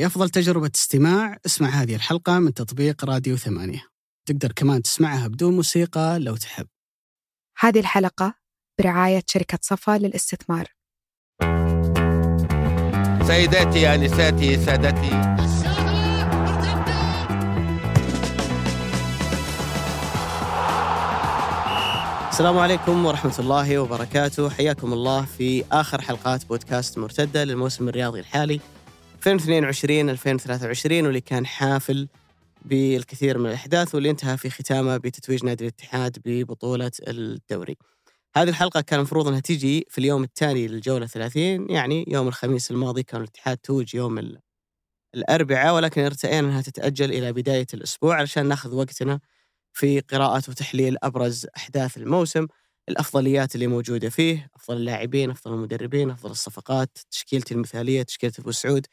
لأفضل تجربة استماع. اسمع هذه الحلقة من تطبيق راديو ثمانية. تقدر كمان تسمعها بدون موسيقى لو تحب. هذه الحلقة برعاية شركة صفا للاستثمار. سيداتي انساتي سادتي. السلام عليكم ورحمة الله وبركاته. حياكم الله في آخر حلقات بودكاست مرتدة للموسم الرياضي الحالي. 2022-2023 واللي كان حافل بالكثير من الأحداث واللي انتهى في ختامه بتتويج نادي الاتحاد ببطولة الدوري. هذه الحلقة كان المفروض أنها تيجي في اليوم الثاني للجولة 30 يعني يوم الخميس الماضي كان الاتحاد توج يوم ال- الأربعاء ولكن ارتئينا أنها تتأجل إلى بداية الأسبوع علشان نأخذ وقتنا في قراءة وتحليل أبرز أحداث الموسم الأفضليات اللي موجودة فيه أفضل اللاعبين أفضل المدربين أفضل الصفقات تشكيلتي المثالية تشكيلة أبو سعود.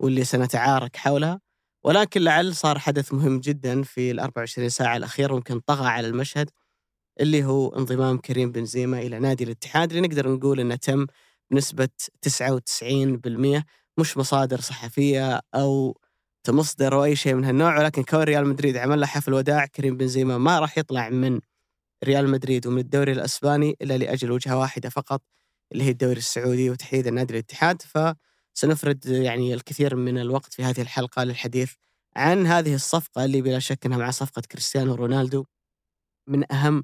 واللي سنتعارك حولها. ولكن لعل صار حدث مهم جدا في ال 24 ساعة الأخيرة ممكن طغى على المشهد اللي هو انضمام كريم بنزيما إلى نادي الاتحاد اللي نقدر نقول أنه تم بنسبة 99% مش مصادر صحفية أو تمصدر أو أي شيء من هالنوع ولكن كون ريال مدريد عمل له حفل وداع كريم بنزيما ما راح يطلع من ريال مدريد ومن الدوري الأسباني إلا لأجل وجهة واحدة فقط اللي هي الدوري السعودي وتحديدا نادي الاتحاد. فسنفرد يعني الكثير من الوقت في هذه الحلقة للحديث عن هذه الصفقة اللي بلا شك أنها مع صفقة كريستيانو رونالدو. من أهم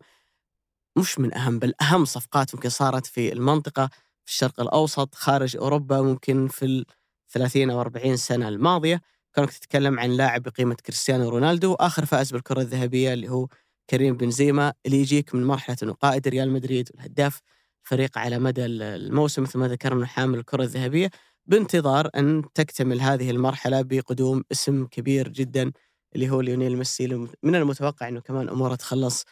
مش من أهم بل أهم صفقات ممكن صارت في المنطقة في الشرق الأوسط خارج أوروبا ممكن في ال 30 أو 40 سنة الماضية. كونك تتكلم عن لاعب بقيمة كريستيانو رونالدو آخر فائز بالكرة الذهبية اللي هو كريم بنزيما اللي يجيك من مرحلة أنه قائد ريال مدريد والهداف الفريق على مدى الموسم مثل ما ذكرنا حامل الكرة الذهبية. بانتظار أن تكتمل هذه المرحلة بقدوم اسم كبير جدا اللي هو ليونيل ميسي من المتوقع أنه كمان أموره تخلص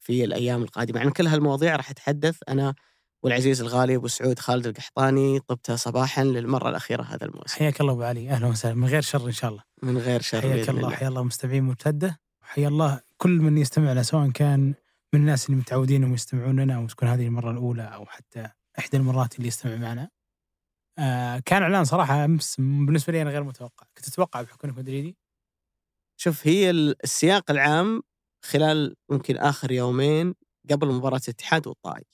في الأيام القادمة. عن كل هالمواضيع راح أتحدث أنا والعزيز الغالي أبو سعود خالد القحطاني. طبت صباحا للمرة الأخيرة هذا الموسم. حياك الله أبو علي. أهلا وسهلا. من غير شر إن شاء الله. من غير شر حياك الله. حيا الله مستمعين مرتده وحيا الله كل من يستمع لنا سواء كان من الناس اللي متعودين أنهم يستمعون لنا أو تكون هذه المرة الأولى أو حتى إحدى المرات اللي يستمع معنا. آه كان إعلان صراحة أمس بالنسبة لي أنا غير متوقع، كنت أتوقع بحكم انك مدريدي شوف هي ال- السياق العام خلال ممكن آخر يومين قبل مباراة الاتحاد والطائي.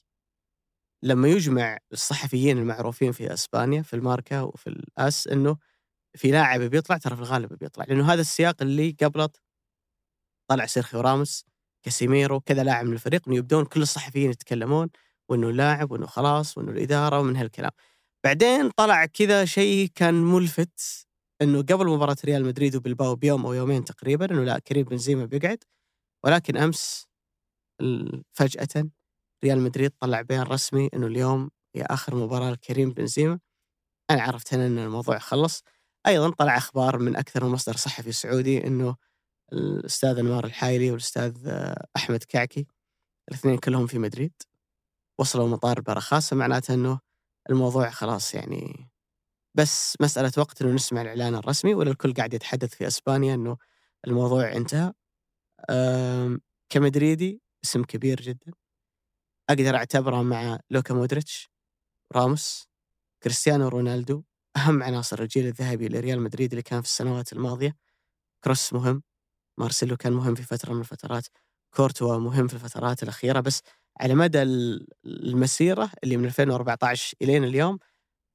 لما يجمع الصحفيين المعروفين في إسبانيا في الماركا وفي الأس إنه في لاعب بيطلع ترى في الغالب بيطلع. لأنه هذا السياق اللي قبلت طلع سيرخيو راموس كاسيميرو كذا لاعب من الفريق إنه يبدون كل الصحفيين يتكلمون وإنه لاعب وإنه خلاص وإنه الإدارة ومن هالكلام. بعدين طلع كذا شيء كان ملفت إنه قبل مباراة ريال مدريد وبلباو بيوم أو يومين تقريبا إنه لا كريم بنزيما بيقعد. ولكن أمس فجأة ريال مدريد طلع بيان رسمي إنه اليوم هي آخر مباراة لكريم بنزيما. أنا عرفت هنا إن الموضوع خلص. أيضا طلع أخبار من أكثر من مصدر صحفي سعودي إنه الأستاذ أنوار الحايلي والأستاذ أحمد كعكي الاثنين كلهم في مدريد وصلوا مطار بارخاس معناته إنه الموضوع خلاص يعني بس مسألة وقت إنه نسمع الإعلان الرسمي ولا الكل قاعد يتحدث في إسبانيا إنه الموضوع انتهى. كمدريدي اسم كبير جدا. أقدر أعتبره مع لوكا مودريتش راموس كريستيانو رونالدو أهم عناصر الجيل الذهبي لريال مدريد اللي كان في السنوات الماضية. كروس مهم مارسيلو كان مهم في فترة من الفترات كورتوا مهم في الفترات الأخيرة بس على مدى ال- المسيرة اللي من 2014 إلين اليوم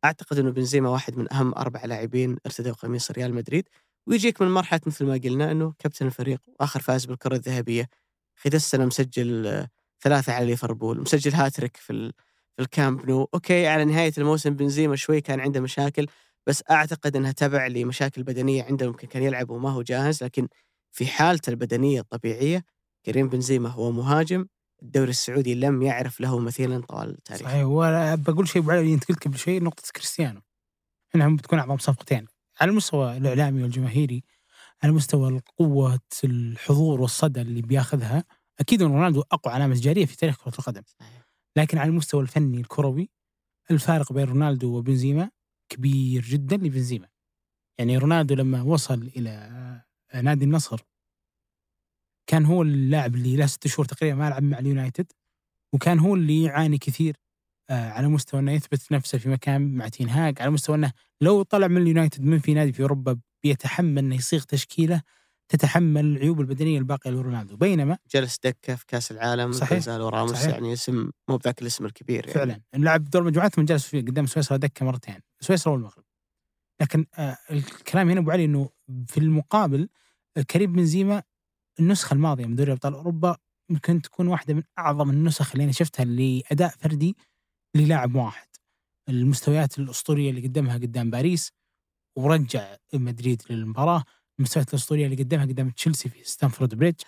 أعتقد إنه بنزيما واحد من أهم أربع لاعبين ارتدوا قميص ريال مدريد. ويجيك من مرحلة مثل ما قلنا إنه كابتن الفريق وآخر فاز بالكرة الذهبية. خذ السنة مسجل ثلاثة على ليفربول مسجل هاتريك في في الكامب نو. أوكي على نهاية الموسم بنزيما شوي كان عنده مشاكل بس أعتقد إنها تبع لمشاكل بدنية عنده ممكن كان يلعب وما هو جاهز لكن في حالته البدنية الطبيعية كريم بنزيما هو مهاجم الدوري السعودي لم يعرف له مثيلا طوال التاريخ صحيح وأنا بقول شيء ابو علي انت قلت قبل شيء نقطة كريستيانو. إنها بتكون أعظم صفقتين. على المستوى الإعلامي والجماهيري على مستوى قوة الحضور والصدى اللي بياخذها أكيد إن رونالدو أقوى علامة تجاريه في تاريخ كرة القدم. لكن على المستوى الفني الكروي الفارق بين رونالدو وبنزيما كبير جدا لبنزيما. يعني رونالدو لما وصل إلى نادي النصر كان هو اللاعب اللي له ست شهور تقريبا ما لعب مع اليونايتد وكان هو اللي يعاني كثير آه، على مستوى إنه يثبت نفسه في مكان مع تين هاج على مستوى إنه لو طلع من اليونايتد من في نادي في أوروبا بيتحمل إنه يصيغ تشكيلة تتحمل العيوب البدنية الباقية لرونالدو بينما جلس دكة في كأس العالم صحيح. راموس صحيح. يعني اسم مو بذاك الاسم الكبير يعني. فعلا لعب دور المجموعات ثم جلس في قدام سويسرا دكة مرتين سويسرا والمغرب لكن آه الكلام هنا أبو علي إنه في المقابل كريم بنزيما النسخة الماضية من دوري أبطال أوروبا يمكن تكون واحدة من أعظم النسخ اللي أنا شفتها لأداء فردي للاعب واحد المستويات الأسطورية اللي قدمها قدام باريس ورجع مدريد للمباراة المستويات الأسطورية اللي قدمها قدام تشيلسي في ستامفورد بريدج.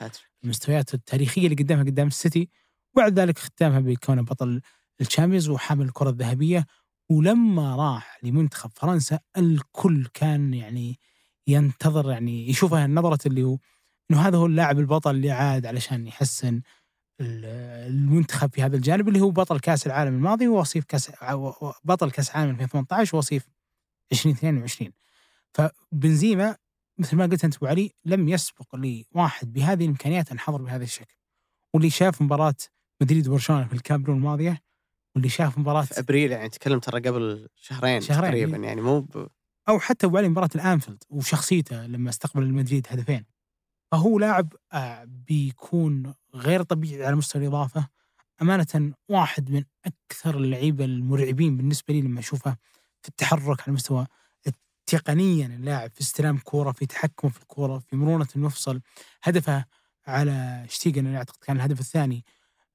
المستويات التاريخية اللي قدمها قدام السيتي وبعد ذلك ختامها بكونه بطل الشامبيونز وحامل الكرة الذهبية ولما راح لمنتخب فرنسا الكل كان يعني ينتظر يعني يشوفها نظره اللي هو إنه هذا هو اللاعب البطل اللي عاد علشان يحسن ال- المنتخب في هذا الجانب اللي هو بطل كأس العالم الماضي ووصيف كأس بطل كأس العالم 2018 ووصيف 2022 فبنزيما مثل ما قلت أنت أبو علي لم يسبق لواحد بهذه الإمكانيات أن حضر بهذا الشكل. واللي شاف مباراة مدريد وبرشلونة في الكاميرون الماضية واللي شاف مباراة في أبريل يعني تكلم ترى قبل شهرين, شهرين، تقريبا إيه. يعني مو ب... أو حتى أبو علي مباراة الأنفيلد وشخصيته لما استقبل المدريد هدفين. فهو لاعب آه، بيكون غير طبيعي على مستوى الإضافة. أمانة واحد من أكثر اللعيبة المرعبين بالنسبة لي لما أشوفه في التحرك على مستوى تقنيا اللاعب في استلام كورة في تحكم في الكورة في مرونة المفصل هدفه على شتيجن اللي أعتقد كان الهدف الثاني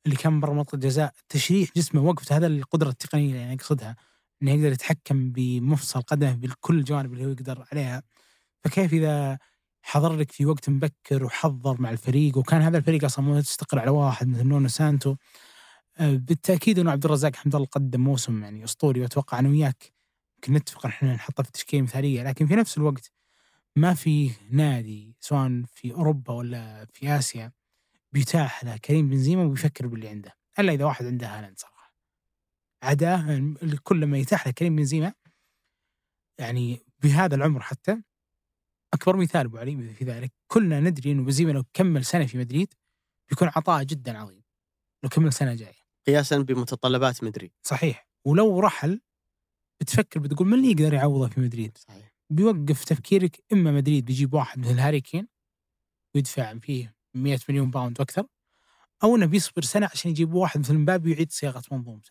اللي كان برا منطقة الجزاء تشريح جسمه وقفته هذا القدرة التقنية اللي يعني اقصدها إنه يقدر يتحكم بمفصل قدمه بكل الجوانب اللي هو يقدر عليها. فكيف إذا حضر لك في وقت مبكر وحضر مع الفريق وكان هذا الفريق أصلا مستقر على واحد مثل نونو سانتو. آه، بالتأكيد إنه عبد الرزاق حمد الله قدم موسم يعني أسطوري وأتوقع أنا وياك يمكن نتفق إحنا نحطه في تشكيلة مثالية لكن في نفس الوقت ما في نادي سواء في أوروبا ولا في آسيا بيتاح له كريم بنزيما ويفكر باللي عنده إلا إذا واحد عنده هالاند صراحة. عداه كل ما يتاح له كريم بنزيما يعني بهذا العمر حتى أكبر مثال أبو علي في ذلك. كلنا ندري إنه بنزيما لو كمل سنة في مدريد بيكون عطاء جدا عظيم لو كمل سنة جاية. قياسا بمتطلبات مدريد. صحيح. ولو رحل بتفكر بتقول من اللي يقدر يعوضه في مدريد؟ صحيح. بيوقف تفكيرك إما مدريد بيجيب واحد مثل هاري كين ويدفع فيه 100 مليون باوند وأكثر أو إنه بيصبر سنة عشان يجيب واحد مثل مبابي ويعيد صياغة منظومته.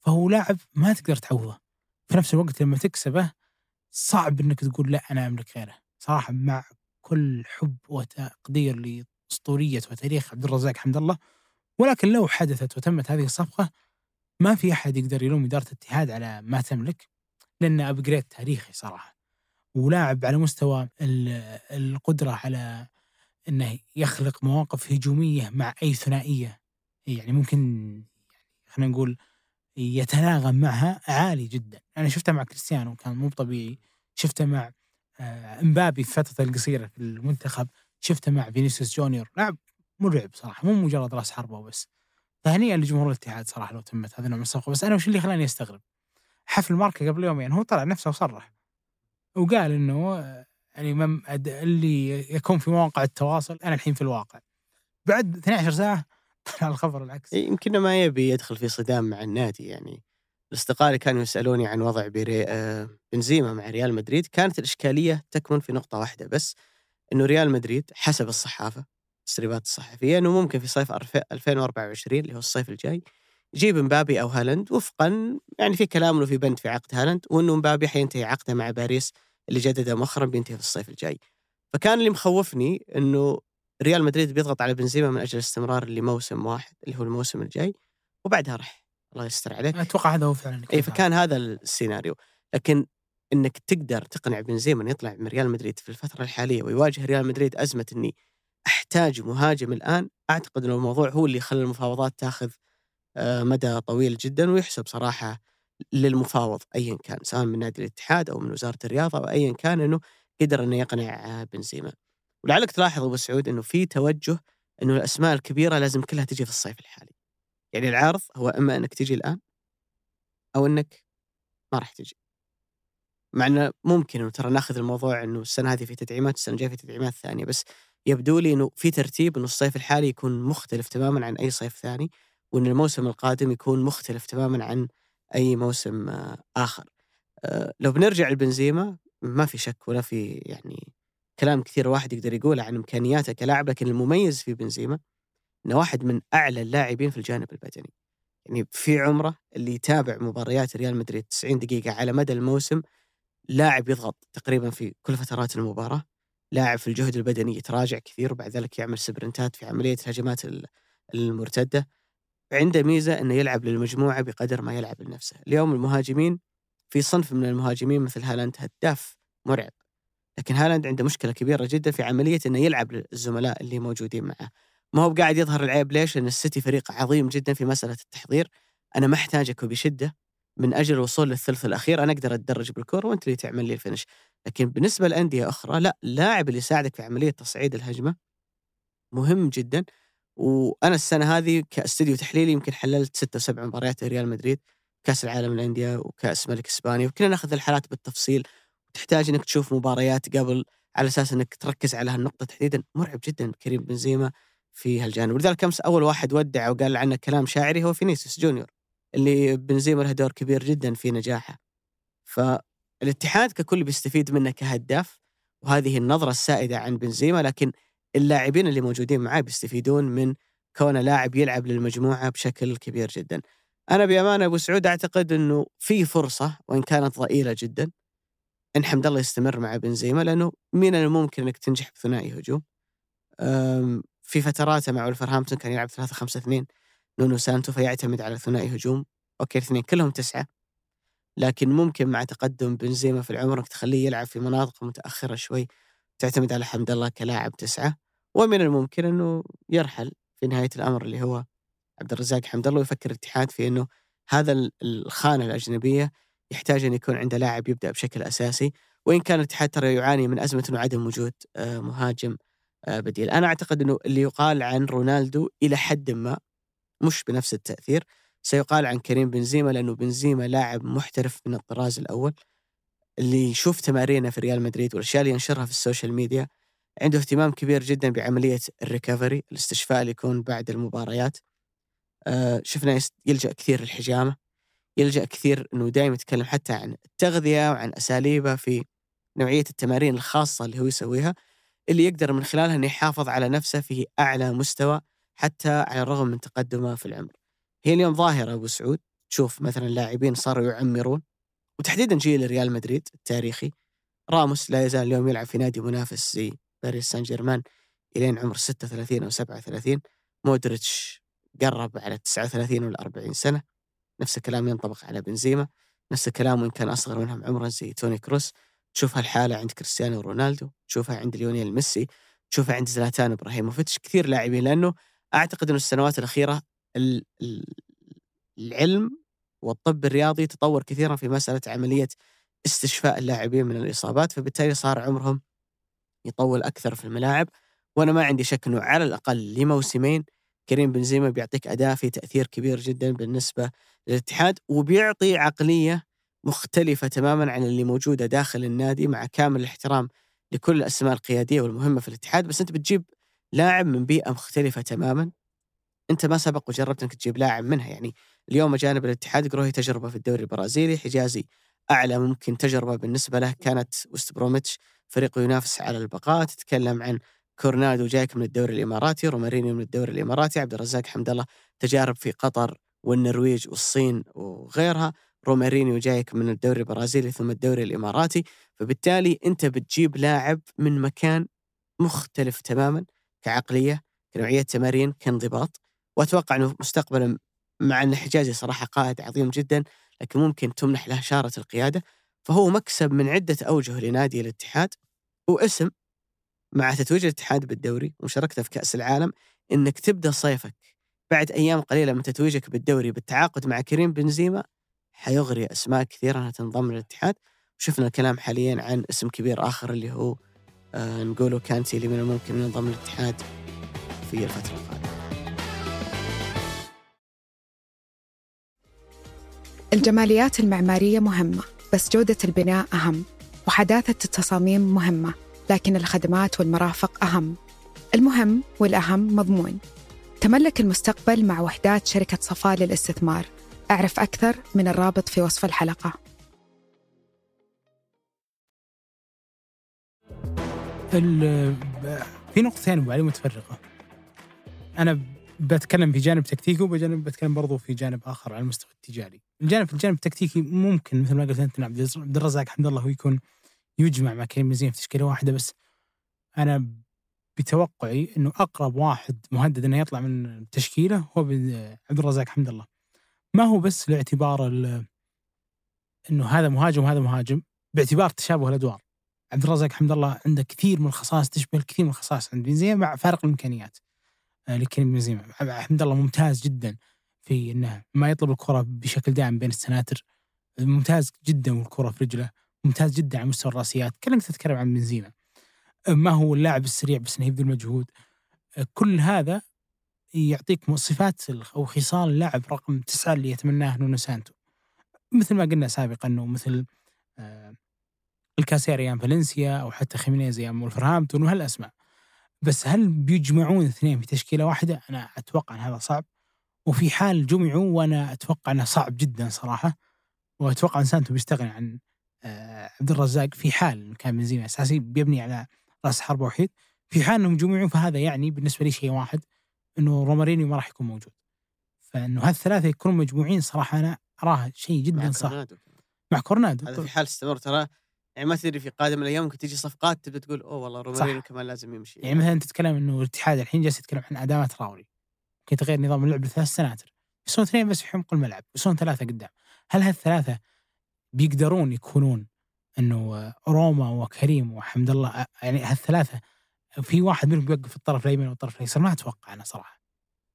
فهو لاعب ما تقدر تعوضه. في نفس الوقت لما تكسبه صعب إنك تقول لا أنا أملك غيره. صراحة مع كل حب وتقدير لأسطورية وتاريخ عبد الرزاق حمد الله ولكن لو حدثت وتمت هذه الصفقة ما في أحد يقدر يلوم إدارة الاتحاد على ما تملك لأنه ابجريد تاريخي صراحة ولاعب على مستوى ال- القدرة على إنه يخلق مواقف هجومية مع أي ثنائية يعني ممكن يعني خلينا نقول يتناغم معها عالي جدا. أنا شفته مع كريستيانو كان مو طبيعي شفته مع امبابي في فترته القصيرة في المنتخب شفته مع فينيسيوس جونيور. لاعب مرعب صراحة مو مجرد راس حربة وبس. فهنيئا لجمهور الاتحاد صراحة لو تمت هذا النوع من الصفقة. بس أنا وش اللي خلاني أستغرب؟ حفل ماركا قبل يومين هو طلع نفسه وصرح. وقال إنه آه، يعني اللي يكون في مواقع التواصل أنا الحين في الواقع. بعد 12 ساعة طلع الخبر العكس. إيه، يمكن ما يبي يدخل في صدام مع النادي يعني اللي كانوا يسألوني عن وضع بيري آه، بنزيما مع ريال مدريد. كانت الإشكالية تكمن في نقطة واحدة بس إنه ريال مدريد حسب الصحافة التسريبات الصحفية إنه ممكن في صيف أرف- 2024 اللي هو الصيف الجاي يجيب مبابي أو هالاند وفقا يعني في كلام إنه في بند في عقد هالاند وإنه مبابي حينتهي عقده مع باريس اللي جدده مؤخرا بينتهي في الصيف الجاي. فكان اللي مخوفني إنه ريال مدريد بيضغط على بنزيما من أجل الاستمرار لموسم واحد اللي هو الموسم الجاي وبعدها راح. الله يستر عليك. أتوقع هذا هو فعلا اي كان فكان هذا السيناريو. لكن إنك تقدر تقنع بنزيما انه يطلع من ريال مدريد في الفترة الحالية ويواجه ريال مدريد أزمة إني أحتاج مهاجم الآن أعتقد إنه الموضوع هو اللي خلى المفاوضات تاخذ آه، مدى طويل جدا ويحسب صراحة للمفاوض ايا كان سواء من نادي الاتحاد أو من وزارة الرياضة أو ايا كان إنه قدر إنه يقنع آه، بنزيما ولعلك تلاحظ أبو سعود إنه في توجه إنه الأسماء الكبيرة لازم كلها تجي في الصيف الحالي. يعني العرض هو إما إنك تجي الآن أو إنك ما راح تجي مع إنه ممكن إنه ترى ناخذ الموضوع إنه السنة هذه في تدعيمات السنة الجاية في تدعيمات ثانية بس يبدو لي إنه في ترتيب إنه الصيف الحالي يكون مختلف تماما عن أي صيف ثاني وإن الموسم القادم يكون مختلف تماما عن أي موسم آه، آخر. آه، لو بنرجع لبنزيما ما في شك ولا في يعني كلام كثير واحد يقدر يقوله عن إمكانياته كلاعب لكن المميز في بنزيما إنه واحد من أعلى اللاعبين في الجانب البدني يعني في عمره اللي يتابع مباريات ريال مدريد 90 دقيقة على مدى الموسم لاعب يضغط تقريبا في كل فترات المباراة لاعب في الجهد البدني يتراجع كثير وبعد ذلك يعمل سبرنتات في عملية الهجمات المرتدة. عنده ميزة إنه يلعب للمجموعة بقدر ما يلعب لنفسه. اليوم المهاجمين في صنف من المهاجمين مثل هالاند هداف مرعب. لكن هالاند عنده مشكلة كبيرة جدا في عملية إنه يلعب للزملاء اللي موجودين معه. ما هو قاعد يظهر العيب ليش؟ لأن السيتي فريق عظيم جدا في مسألة التحضير. أنا ما أحتاجك بشدة. من أجل الوصول للثلث الأخير أنا أقدر أتدرج بالكره وأنت اللي تعمل لي ال finish. لكن بالنسبة لانديه أخرى لا اللاعب اللي يساعدك في عملية تصعيد الهجمة مهم جدا. وأنا السنة هذه كاستديو تحليلي يمكن حللت ستة سبع مباريات ريال مدريد كأس العالم للأندية وكأس ملك إسبانيا وكنا ناخذ الحالات بالتفصيل. تحتاج إنك تشوف مباريات قبل على أساس إنك تركز على هالنقطة تحديدا. مرعب جدا. كريم بنزيما في هالجانب. ولذلك أمس أول واحد ودع وقال عنه كلام شاعري هو فينيسيوس جونيور اللي بنزيما له دور كبير جدا في نجاحه. فالاتحاد ككل بيستفيد منه كهداف وهذه النظرة السائدة عن بنزيما لكن اللاعبين اللي موجودين معاه بيستفيدون من كونه لاعب يلعب للمجموعة بشكل كبير جدا. أنا بأمانة أبو سعود أعتقد أنه في فرصة وإن كانت ضئيلة جدا إن حمد الله يستمر مع بنزيما لأنه من الممكن أنك تنجح بثنائي هجوم. في فتراته مع ولفرهامبتون كان يلعب 3 5 2 نونو سانتو فيعتمد على ثنائي هجوم أوكي الاثنين كلهم تسعة لكن ممكن مع تقدم بنزيما في العمر إنك تخليه يلعب في مناطق متأخرة شوي تعتمد على حمد الله كلاعب تسعة ومن الممكن إنه يرحل في نهاية الأمر اللي هو عبد الرزاق حمد الله ويفكر الاتحاد في إنه هذا الخانة الأجنبية يحتاج إن يكون عنده لاعب يبدأ بشكل أساسي وإن كان الاتحاد ترى يعاني من أزمة انه عدم وجود آه، مهاجم بديل. أنا أعتقد إنه اللي يقال عن رونالدو إلى حد ما مش بنفس التأثير. سيقال عن كريم بنزيما لأنه بنزيما لاعب محترف من الطراز الأول. اللي يشوف تمارينه في ريال مدريد والأشياء اللي ينشرها في السوشيال ميديا عنده اهتمام كبير جدا بعملية ال recovery الاستشفاء اللي يكون بعد المباريات. آه شفنا يلجأ كثير للحجامة. يلجأ كثير إنه دائما يتكلم حتى عن التغذية وعن أساليبه في نوعية التمارين الخاصة اللي هو يسويها. اللي يقدر من خلالها إنه يحافظ على نفسه في أعلى مستوى حتى على الرغم من تقدمه في العمر. هي اليوم ظاهرة أبو سعود. تشوف مثلا لاعبين صاروا يعمرون. وتحديدا جيل ريال مدريد التاريخي. راموس لا يزال اليوم يلعب في نادي منافس زي باريس سان جيرمان إلين عمر 36 أو 37 مودريتش قرب على 39 ولا 40 سنة. نفس الكلام ينطبق على بنزيما. نفس الكلام وإن كان أصغر منهم عمرا زي توني كروس. تشوف هالحاله عند كريستيانو رونالدو تشوفها عند ليونيل ميسي تشوفها عند زلاتان إبراهيموفيتش كثير لاعبين لأنه أعتقد إنه السنوات الأخيرة العلم والطب الرياضي تطور كثيرا في مسألة عملية استشفاء اللاعبين من الإصابات فبالتالي صار عمرهم يطول أكثر في الملاعب. وأنا ما عندي شك إنه على الأقل لموسمين كريم بنزيما بيعطيك أداء في تأثير كبير جدا بالنسبة للاتحاد وبيعطي عقلية مختلفة تماما عن اللي موجودة داخل النادي مع كامل الاحترام لكل الأسماء القيادية والمهمة في الاتحاد بس أنت بتجيب لاعب من بيئة مختلفة تماما. أنت ما سبق وجربت أنك تجيب لاعب منها يعني اليوم جانب الاتحاد قروهي تجربة في الدوري البرازيلي حجازي أعلى ممكن تجربة بالنسبة له كانت وست بروميتش فريق ينافس على البقاء تتكلم عن كورنادو جايك من الدوري الإماراتي رومارينيو من الدوري الإماراتي عبد الرزاق حمد الله تجارب في قطر والنرويج والصين وغيرها. رومارينيو جايك من الدوري البرازيلي ثم الدوري الإماراتي فبالتالي أنت بتجيب لاعب من مكان مختلف تماما كعقلية كنوعية تمارين كانضباط. وأتوقع أنه مستقبلا مع أن حجازي صراحة قائد عظيم جدا لكن ممكن تمنح له شارة القيادة. فهو مكسب من عدة أوجه لنادي الاتحاد واسم مع تتويج الاتحاد بالدوري ومشاركته في كأس العالم إنك تبدأ صيفك بعد أيام قليلة من تتويجك بالدوري بالتعاقد مع كريم بنزيما حيغري أسماء كثيرة أنها تنضم للاتحاد. وشفنا الكلام حاليا عن اسم كبير آخر اللي هو آه نقوله كانتي اللي من الممكن ينضم للاتحاد في الفترة القادمة. الجماليات المعمارية مهمة بس جودة البناء أهم وحداثة التصاميم مهمة لكن الخدمات والمرافق أهم. المهم والأهم مضمون. تملك المستقبل مع وحدات شركة صفاء للاستثمار. أعرف أكثر من الرابط في وصف الحلقة. في نقطتين ابو علي متفرقة. أنا بتكلم في جانب تكتيكي وبجانب بتكلم برضو في جانب آخر على المستوى التجاري. الجانب في الجانب التكتيكي ممكن مثل ما قلت أنت إن عبد الرز- عبد الرزاق حمد الله هو يكون يجمع مع كريم بنزيما في تشكيلة واحدة بس أنا بتوقعي إنه أقرب واحد مهدد إنه يطلع من التشكيله هو عبد الرزاق حمد الله ما هو بس لاعتبار إنه هذا مهاجم وهذا مهاجم باعتبار تشابه الأدوار. عبد الرزاق حمد الله عنده كثير من الخصائص تشبه الكثير من الخصائص عند بنزيما مع فارق الإمكانيات. آه، لكريم بنزيما حمد الله ممتاز جدا في إنه ما يطلب الكرة بشكل دائم بين السناتر. ممتاز جدا والكرة في رجله ممتاز جدا على مستوى الرأسيات. كلك تتكلم عن بنزيما. ما هو اللاعب السريع بس إنه يبذل مجهود. كل هذا يعطيك صفات أو خصال اللاعب رقم تسعة اللي يتمناه نونو سانتو. مثل ما قلنا سابقا إنه مثل آه، ألكاسير أيام فالنسيا أو حتى خيمينيز أيام ولفرهامبتون وهالأسماء. بس هل بيجمعون اثنين في تشكيلة واحدة؟ أنا أتوقع إن هذا صعب. وفي حال جمعوا وأنا أتوقع إنه صعب جدا صراحة. وأتوقع إن سانتو بيستغني عن آه، عبد الرزاق في حال كان بنزيما اساسي بيبني على رأس حربه وحيد. في حال إنهم جمعوا فهذا يعني بالنسبة لي شيء واحد. إنه رومارينيو ما راح يكون موجود. فإنه هالثلاثة يكونوا مجموعين صراحة أنا أراها شيء جدا مع صح. كورنادو. مع كورنادو. هذا في حال استمر ترى. يعني ما تدري في قادم الأيام ممكن تجي صفقات تبدأ تقول أوه والله رومارينيو كمان لازم يمشي. يعني مثلا تتكلم إنه الاتحاد الحين جالس يتكلم عن أداما تراوري كي تغير نظام اللعب لثلاث سناتر. يصيرون اثنين بس في عمق الملعب يصيرون ثلاثة قدام. هل هالثلاثة بيقدرون يكونون إنه روما وكريم وحمد الله يعني هالثلاثة في واحد منهم بيوقف الطرف الأيمن والطرف الايسر ما أتوقع أنا صراحة.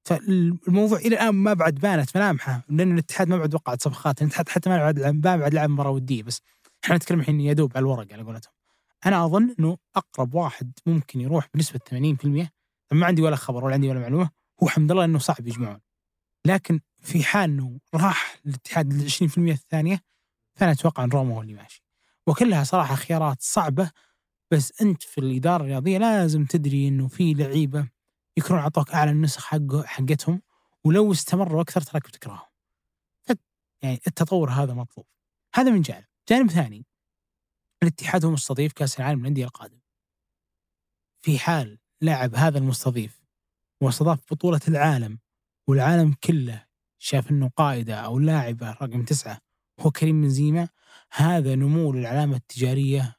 فالموضوع إلى الآن ما بعد بانت ملامحة لأن الاتحاد ما بعد وقعت صفقات الاتحاد حتى ما بعد ما بعد لعب مباراة ودية بس. إحنا نتكلم الحين يدوب على الورق على قولتهم. أنا أظن إنه أقرب واحد ممكن يروح بنسبة 80% ما عندي ولا خبر ولا عندي ولا معلومة هو حمد الله إنه صعب يجمعون. لكن في حال إنه راح الاتحاد ال 20% الثانية فأنا أتوقع إن روما هو اللي ماشي. وكلها صراحة خيارات صعبة بس أنت في الإدارة الرياضية لازم تدري إنه في لعيبة يكونون اعطوك أعلى النسخ حق حقتهم ولو استمروا أكثر تراك بتكرههم. يعني التطور هذا مطلوب. هذا من جانب، جانب ثاني الاتحاد هو مستضيف كأس العالم للأندية القادم. في حال لاعب هذا المستضيف واستضاف بطولة العالم والعالم كله شاف إنه قائده أو لاعبه رقم تسعة هو كريم بنزيما هذا نمو للعلامة التجارية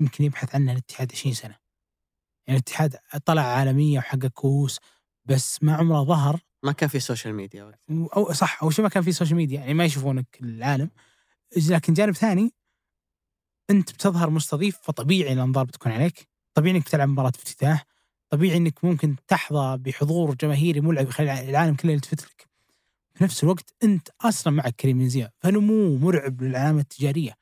يمكن يبحث عنها الاتحاد 20 سنة. يعني الاتحاد طلع عالمية وحقق كؤوس بس ما عمره ظهر. ما كان في سوشيال ميديا. أو صح أول شيء ما كان في سوشيال ميديا يعني ما يشوفونك العالم. لكن جانب ثاني أنت بتظهر مستضيف فطبيعي الأنظار بتكون عليك. طبيعي إنك بتلعب مباراة افتتاح. طبيعي إنك ممكن تحظى بحضور جماهيري ملعب يخلي العالم كله يلتفت لك في نفس الوقت أنت أصلا معك كريم بنزيما. فنمو مرعب للعلامه التجارية.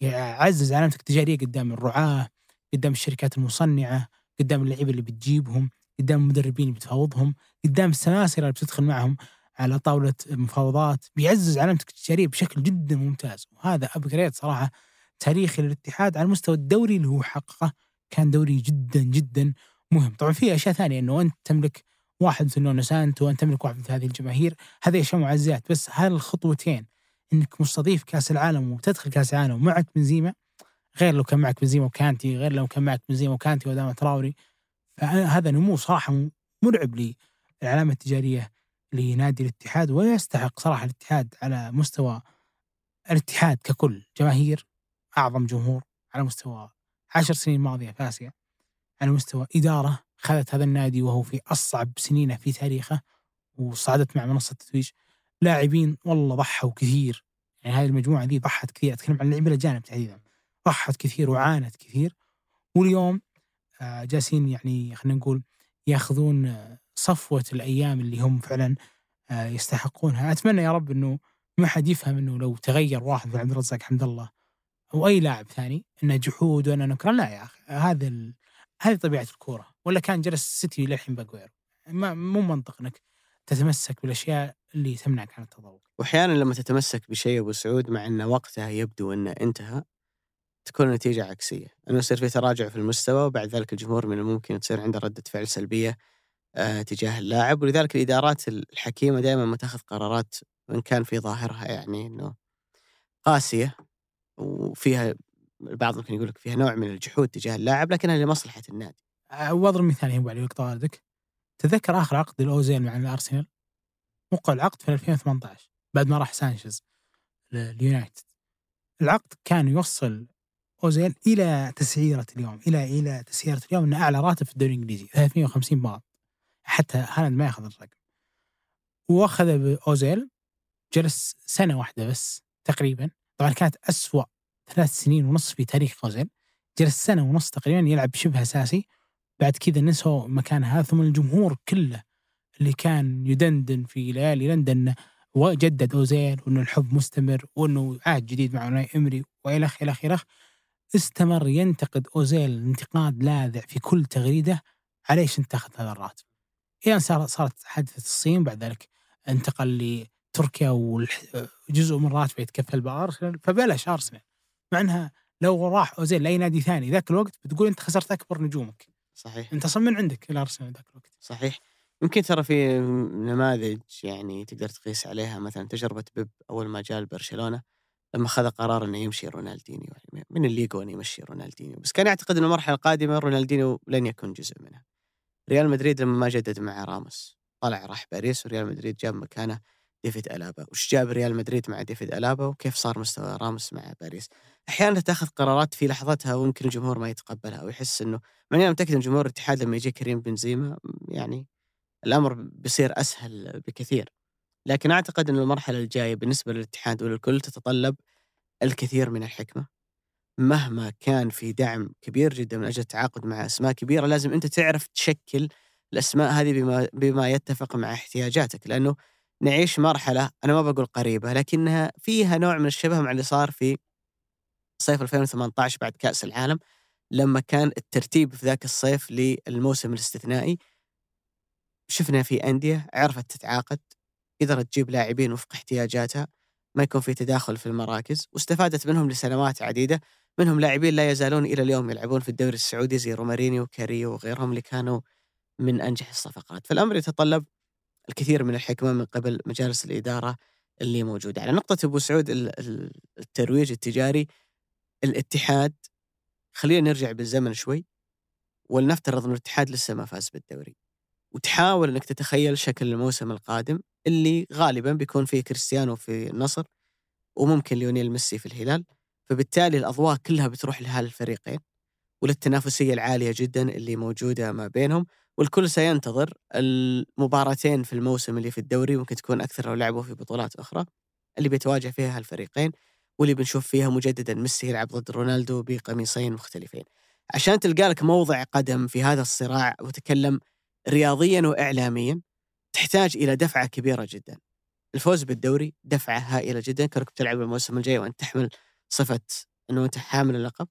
يعزز علامتك التجاريه قدام الرعاة قدام الشركات المصنعة قدام اللعيبة اللي بتجيبهم قدام المدربين اللي بتفاوضهم قدام السماسرة اللي بتدخل معهم على طاولة مفاوضات بيعزز علامتك التجارية بشكل جدا ممتاز وهذا أبجريد صراحة تاريخي للاتحاد على المستوى الدوري اللي هو حققه كان دوري جدا جدا مهم. طبعا في أشياء ثانية أنه أنت تملك واحد مثل نونو سانتو وأنت تملك واحد مثل هذه الجماهير هذه أشياء معززات بس هالخطوتين أنك مستضيف كأس العالم وتدخل كأس العالم ومعك بنزيما غير لو كان معك بنزيما وكانتي غير لو كان معك بنزيما وكانتي وأداما تراوري. فهذا نمو صراحة مرعب للعلامة التجارية لنادي الاتحاد ويستحق صراحة الاتحاد على مستوى الاتحاد ككل. جماهير أعظم جمهور على مستوى عشر سنين ماضية في آسيا على مستوى إدارة خذت هذا النادي وهو في أصعب سنينه في تاريخه وصعدت مع منصة التتويج لاعبين والله ضحوا كثير. يعني هذه المجموعة دي ضحت كثير. أتكلم عن اللعيبة الأجانب تحديدا. ضحت كثير وعانت كثير. واليوم آه، جالسين يعني خلينا نقول ياخذون آه، صفوة الأيام اللي هم فعلا آه، يستحقونها. أتمنى يا رب أنه ما حد يفهم أنه لو تغير واحد مثل عبد الرزاق حمد الله أو أي لاعب ثاني أنه جحود وأنه نكران لا يا أخي. هذا ال... هذه طبيعة الكورة. ولا كان جلس سيتي للحين بأجويرو ما مو منطق أنك تتمسك بالأشياء اللي تمنعك عن التطور واحيانا لما تتمسك بشيء أبو سعود مع إن وقتها يبدو إنه انتهى تكون النتيجه عكسية، انه يصير في تراجع في المستوى وبعد ذلك الجمهور من الممكن تصير عنده ردة فعل سلبية آه تجاه اللاعب. ولذلك الإدارات الحكيمة دائما ما تأخذ قرارات وان كان في ظاهرها يعني إنه قاسية وفيها البعض ممكن يقول لك فيها نوع من الجحود تجاه اللاعب لكنها لمصلحة النادي. وأضرب مثال هنا ابو علي طوالدك تذكر آخر عقد لأوزيل مع الأرسنال؟ وقع العقد في 2018 بعد ما راح سانشيز لليونايتد العقد كان يوصل أوزيل إلى تسعيرة اليوم إلى إلى تسعيرة اليوم إنه أعلى راتب في الدوري الإنجليزي 350 pound حتى هالاند ما ياخذ الرقم. وأخذ بأوزيل جلس سنة واحدة بس تقريبا. طبعا كانت أسوأ ثلاث سنين ونص في تاريخ أوزيل. جلس سنة ونص تقريبا يلعب شبه أساسي. بعد كذا نسوا مكان هذا ثم الجمهور كله اللي كان يدندن في ليالي لندن وجدد أوزيل وأنه الحب مستمر وأنه عهد جديد مع ناي إمري والخ الخ الخ استمر ينتقد أوزيل انتقاد لاذع في كل تغريدة على إيش انت تاخذ هذا الراتب؟ إلى ان صارت حادثة الصين بعد ذلك انتقل لتركيا وجزء من راتبه يتكفل بأرسنال فبلش أرسنال. مع إنها لو راح أوزيل لأي نادي ثاني ذاك الوقت بتقول أنت خسرت أكبر نجومك. صحيح. أنت أصلا من عندك الارسنال ذاك الوقت. صحيح. يمكن ترى في نماذج يعني تقدر تقيس عليها مثلا تجربة بيب أول ما جاء لبرشلونة لما اخذ قرار إنه يمشي رونالدينيو يعني من اللي يقوى إنه يمشي رونالدينيو؟ بس كان يعتقد ان المرحلة القادمة رونالدينيو لن يكون جزء منها. ريال مدريد لما ما جدد مع راموس طلع راح باريس وريال مدريد جاب مكانه ديفيد ألابا. وش جاب ريال مدريد مع ديفيد ألابا؟ وكيف صار مستوى راموس مع باريس؟ أحيانا تاخذ قرارات في لحظتها ويمكن الجمهور ما يتقبلها ويحس إنه مع اني متأكد إن جمهور الاتحاد لما يجي كريم بنزيما يعني الأمر بيصير أسهل بكثير. لكن أعتقد إن المرحلة الجاية بالنسبة للاتحاد وللكل تتطلب الكثير من الحكمة. مهما كان في دعم كبير جدا من أجل التعاقد مع أسماء كبيرة لازم أنت تعرف تشكل الأسماء هذه بما بما يتفق مع احتياجاتك. لأنه نعيش مرحلة أنا ما بقول قريبة لكنها فيها نوع من الشبه مع اللي صار في صيف 2018 بعد كأس العالم لما كان الترتيب في ذاك الصيف للموسم الاستثنائي شفنا في أندية عرفت تتعاقد قدرت تجيب لاعبين وفق احتياجاتها ما يكون في تداخل في المراكز واستفادت منهم لسنوات عديدة منهم لاعبين لا يزالون إلى اليوم يلعبون في الدوري السعودي زي رومارينيو وكاريو وغيرهم اللي كانوا من أنجح الصفقات. فالأمر يتطلب الكثير من الحكمة من قبل مجالس الإدارة اللي موجودة. على نقطة أبو سعود الترويج التجاري الاتحاد خلينا نرجع بالزمن شوي ولنفترض ان الاتحاد لسه ما فاز بالدوري. وتحاول إنك تتخيل شكل الموسم القادم اللي غالبا بيكون فيه كريستيانو في النصر وممكن ليونيل ميسي في الهلال. فبالتالي الأضواء كلها بتروح لهالفريقين وللتنافسيه العالية جدا اللي موجودة ما بينهم والكل سينتظر المباراتين في الموسم اللي في الدوري ممكن تكون أكثر لو لعبوا في بطولات أخرى اللي بيتواجه فيها هالفريقين واللي بنشوف فيها مجددا ميسي يلعب ضد رونالدو بقميصين مختلفين. عشان تلقى لك موضع قدم في هذا الصراع وتكلم رياضيا واعلاميا تحتاج إلى دفعة كبيرة جدا. الفوز بالدوري دفعة هائلة جدا كونك بتلعب الموسم الجاي وانت تحمل صفة إنه أنت حامل اللقب.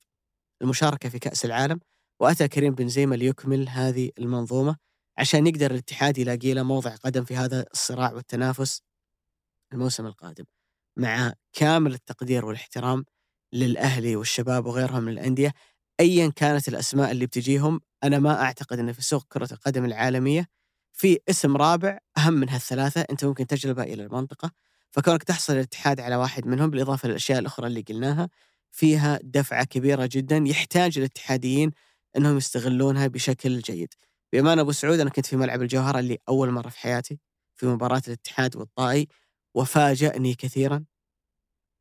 المشاركة في كأس العالم وأتى كريم بنزيما ليكمل هذه المنظومة عشان يقدر الاتحاد يلاقي له موضع قدم في هذا الصراع والتنافس الموسم القادم. مع كامل التقدير والإحترام للأهلي والشباب وغيرهم من الأندية ايا كانت الأسماء اللي بتجيهم أنا ما أعتقد إن في سوق كرة القدم العالمية في اسم رابع أهم من هالثلاثة أنت ممكن تجلبه إلى المنطقة فكونك تحصل الاتحاد على واحد منهم بالإضافة للأشياء الأخرى اللي قلناها فيها دفعة كبيرة جدا يحتاج الاتحاديين إنهم يستغلونها بشكل جيد. بأمانة أبو سعود أنا كنت في ملعب الجوهرة اللي أول مرة في حياتي في مباراة الاتحاد والطائي وفاجأني كثيرا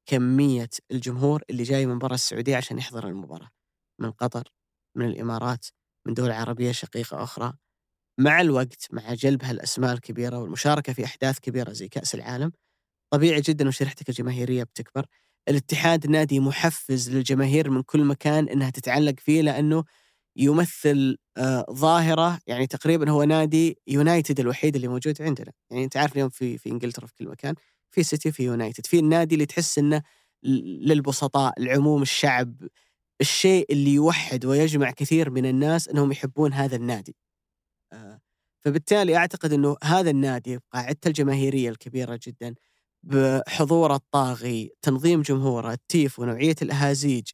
كمية الجمهور اللي جاي من برا السعودية عشان يحضر المباراة. من قطر، من الإمارات، من دول عربية شقيقة أخرى. مع الوقت مع جلب هالأسماء الكبيرة والمشاركة في أحداث كبيرة زي كأس العالم طبيعي جدا وشريحتك الجماهيرية بتكبر. الاتحاد نادي محفز للجماهير من كل مكان إنها تتعلق فيه لأنه يمثل آه، ظاهرة يعني تقريبا هو نادي يونايتد الوحيد اللي موجود عندنا، يعني أنت عارف اليوم في في إنجلترا في كل مكان في سيتي في يونايتد، في النادي اللي تحس إنه للبسطاء، العموم الشعب، الشيء اللي يوحد ويجمع كثير من الناس إنهم يحبون هذا النادي. آه، فبالتالي أعتقد إنه هذا النادي بقاعدته الجماهيرية الكبيرة جدا بحضوره الطاغي، تنظيم جمهوره، التيفو، نوعيه الأهازيج،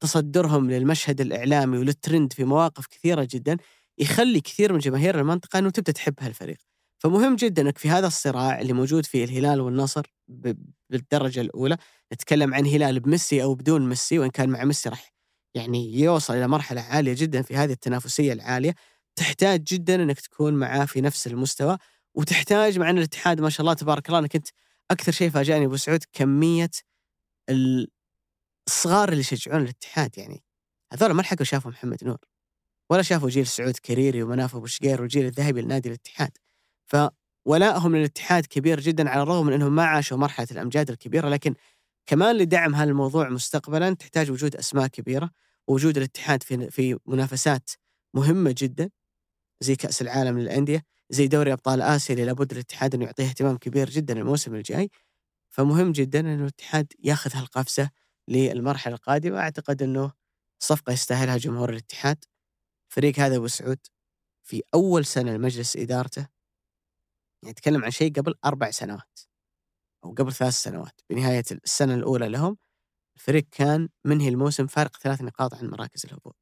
تصدرهم للمشهد الإعلامي وللترند في مواقف كثيرة جدا يخلي كثير من جماهير المنطقة إنه تبدأ تحب هالفريق. فمهم جدا إنك في هذا الصراع اللي موجود فيه الهلال والنصر بالدرجه الأولى نتكلم عن هلال بميسي أو بدون ميسي وإن كان مع ميسي راح يعني يوصل إلى مرحلة عالية جدا في هذه التنافسية العالية. تحتاج جدا إنك تكون معاه في نفس المستوى وتحتاج مع إن الاتحاد ما شاء الله تبارك الله انك انت أكثر شيء فاجأني أبو سعود كمية ال- الصغار اللي يشجعون الاتحاد يعني. هذول ما لحقوا شافوا محمد نور ولا شافوا جيل سعود كريري ومناف ابو شقير والجيل الذهبي لنادي الاتحاد. فولائهم للاتحاد كبير جدا على الرغم من إنهم ما عاشوا مرحلة الأمجاد الكبيرة لكن كمان لدعم هذا الموضوع مستقبلا تحتاج وجود أسماء كبيرة ووجود الاتحاد في في منافسات مهمة جدا زي كأس العالم للأندية زي دوري أبطال آسيا اللي لابد الاتحاد إنه يعطيه اهتمام كبير جدا الموسم الجاي. فمهم جدا إنه الاتحاد ياخذ هالقفزة للمرحلة القادمة. أعتقد إنه صفقة يستاهلها جمهور الاتحاد. فريق هذا ابو سعود في أول سنة لمجلس إدارته. يعني نتكلم عن شيء قبل أربع سنوات أو قبل ثلاث سنوات. بنهاية السنة الأولى لهم الفريق كان منهي الموسم فارق ثلاث نقاط عن مراكز الهبوط.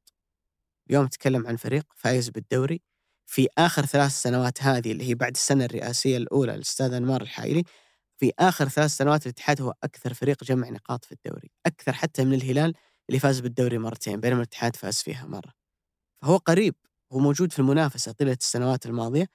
اليوم نتكلم عن فريق فايز بالدوري في آخر ثلاث سنوات هذه اللي هي بعد السنة الرئاسية الأولى للأستاذ انمار الحايلي في آخر ثلاث سنوات الاتحاد هو أكثر فريق جمع نقاط في الدوري أكثر حتى من الهلال اللي فاز بالدوري مرتين بينما الاتحاد فاز فيها مرة. فهو قريب هو موجود في المنافسة طيلة السنوات الماضية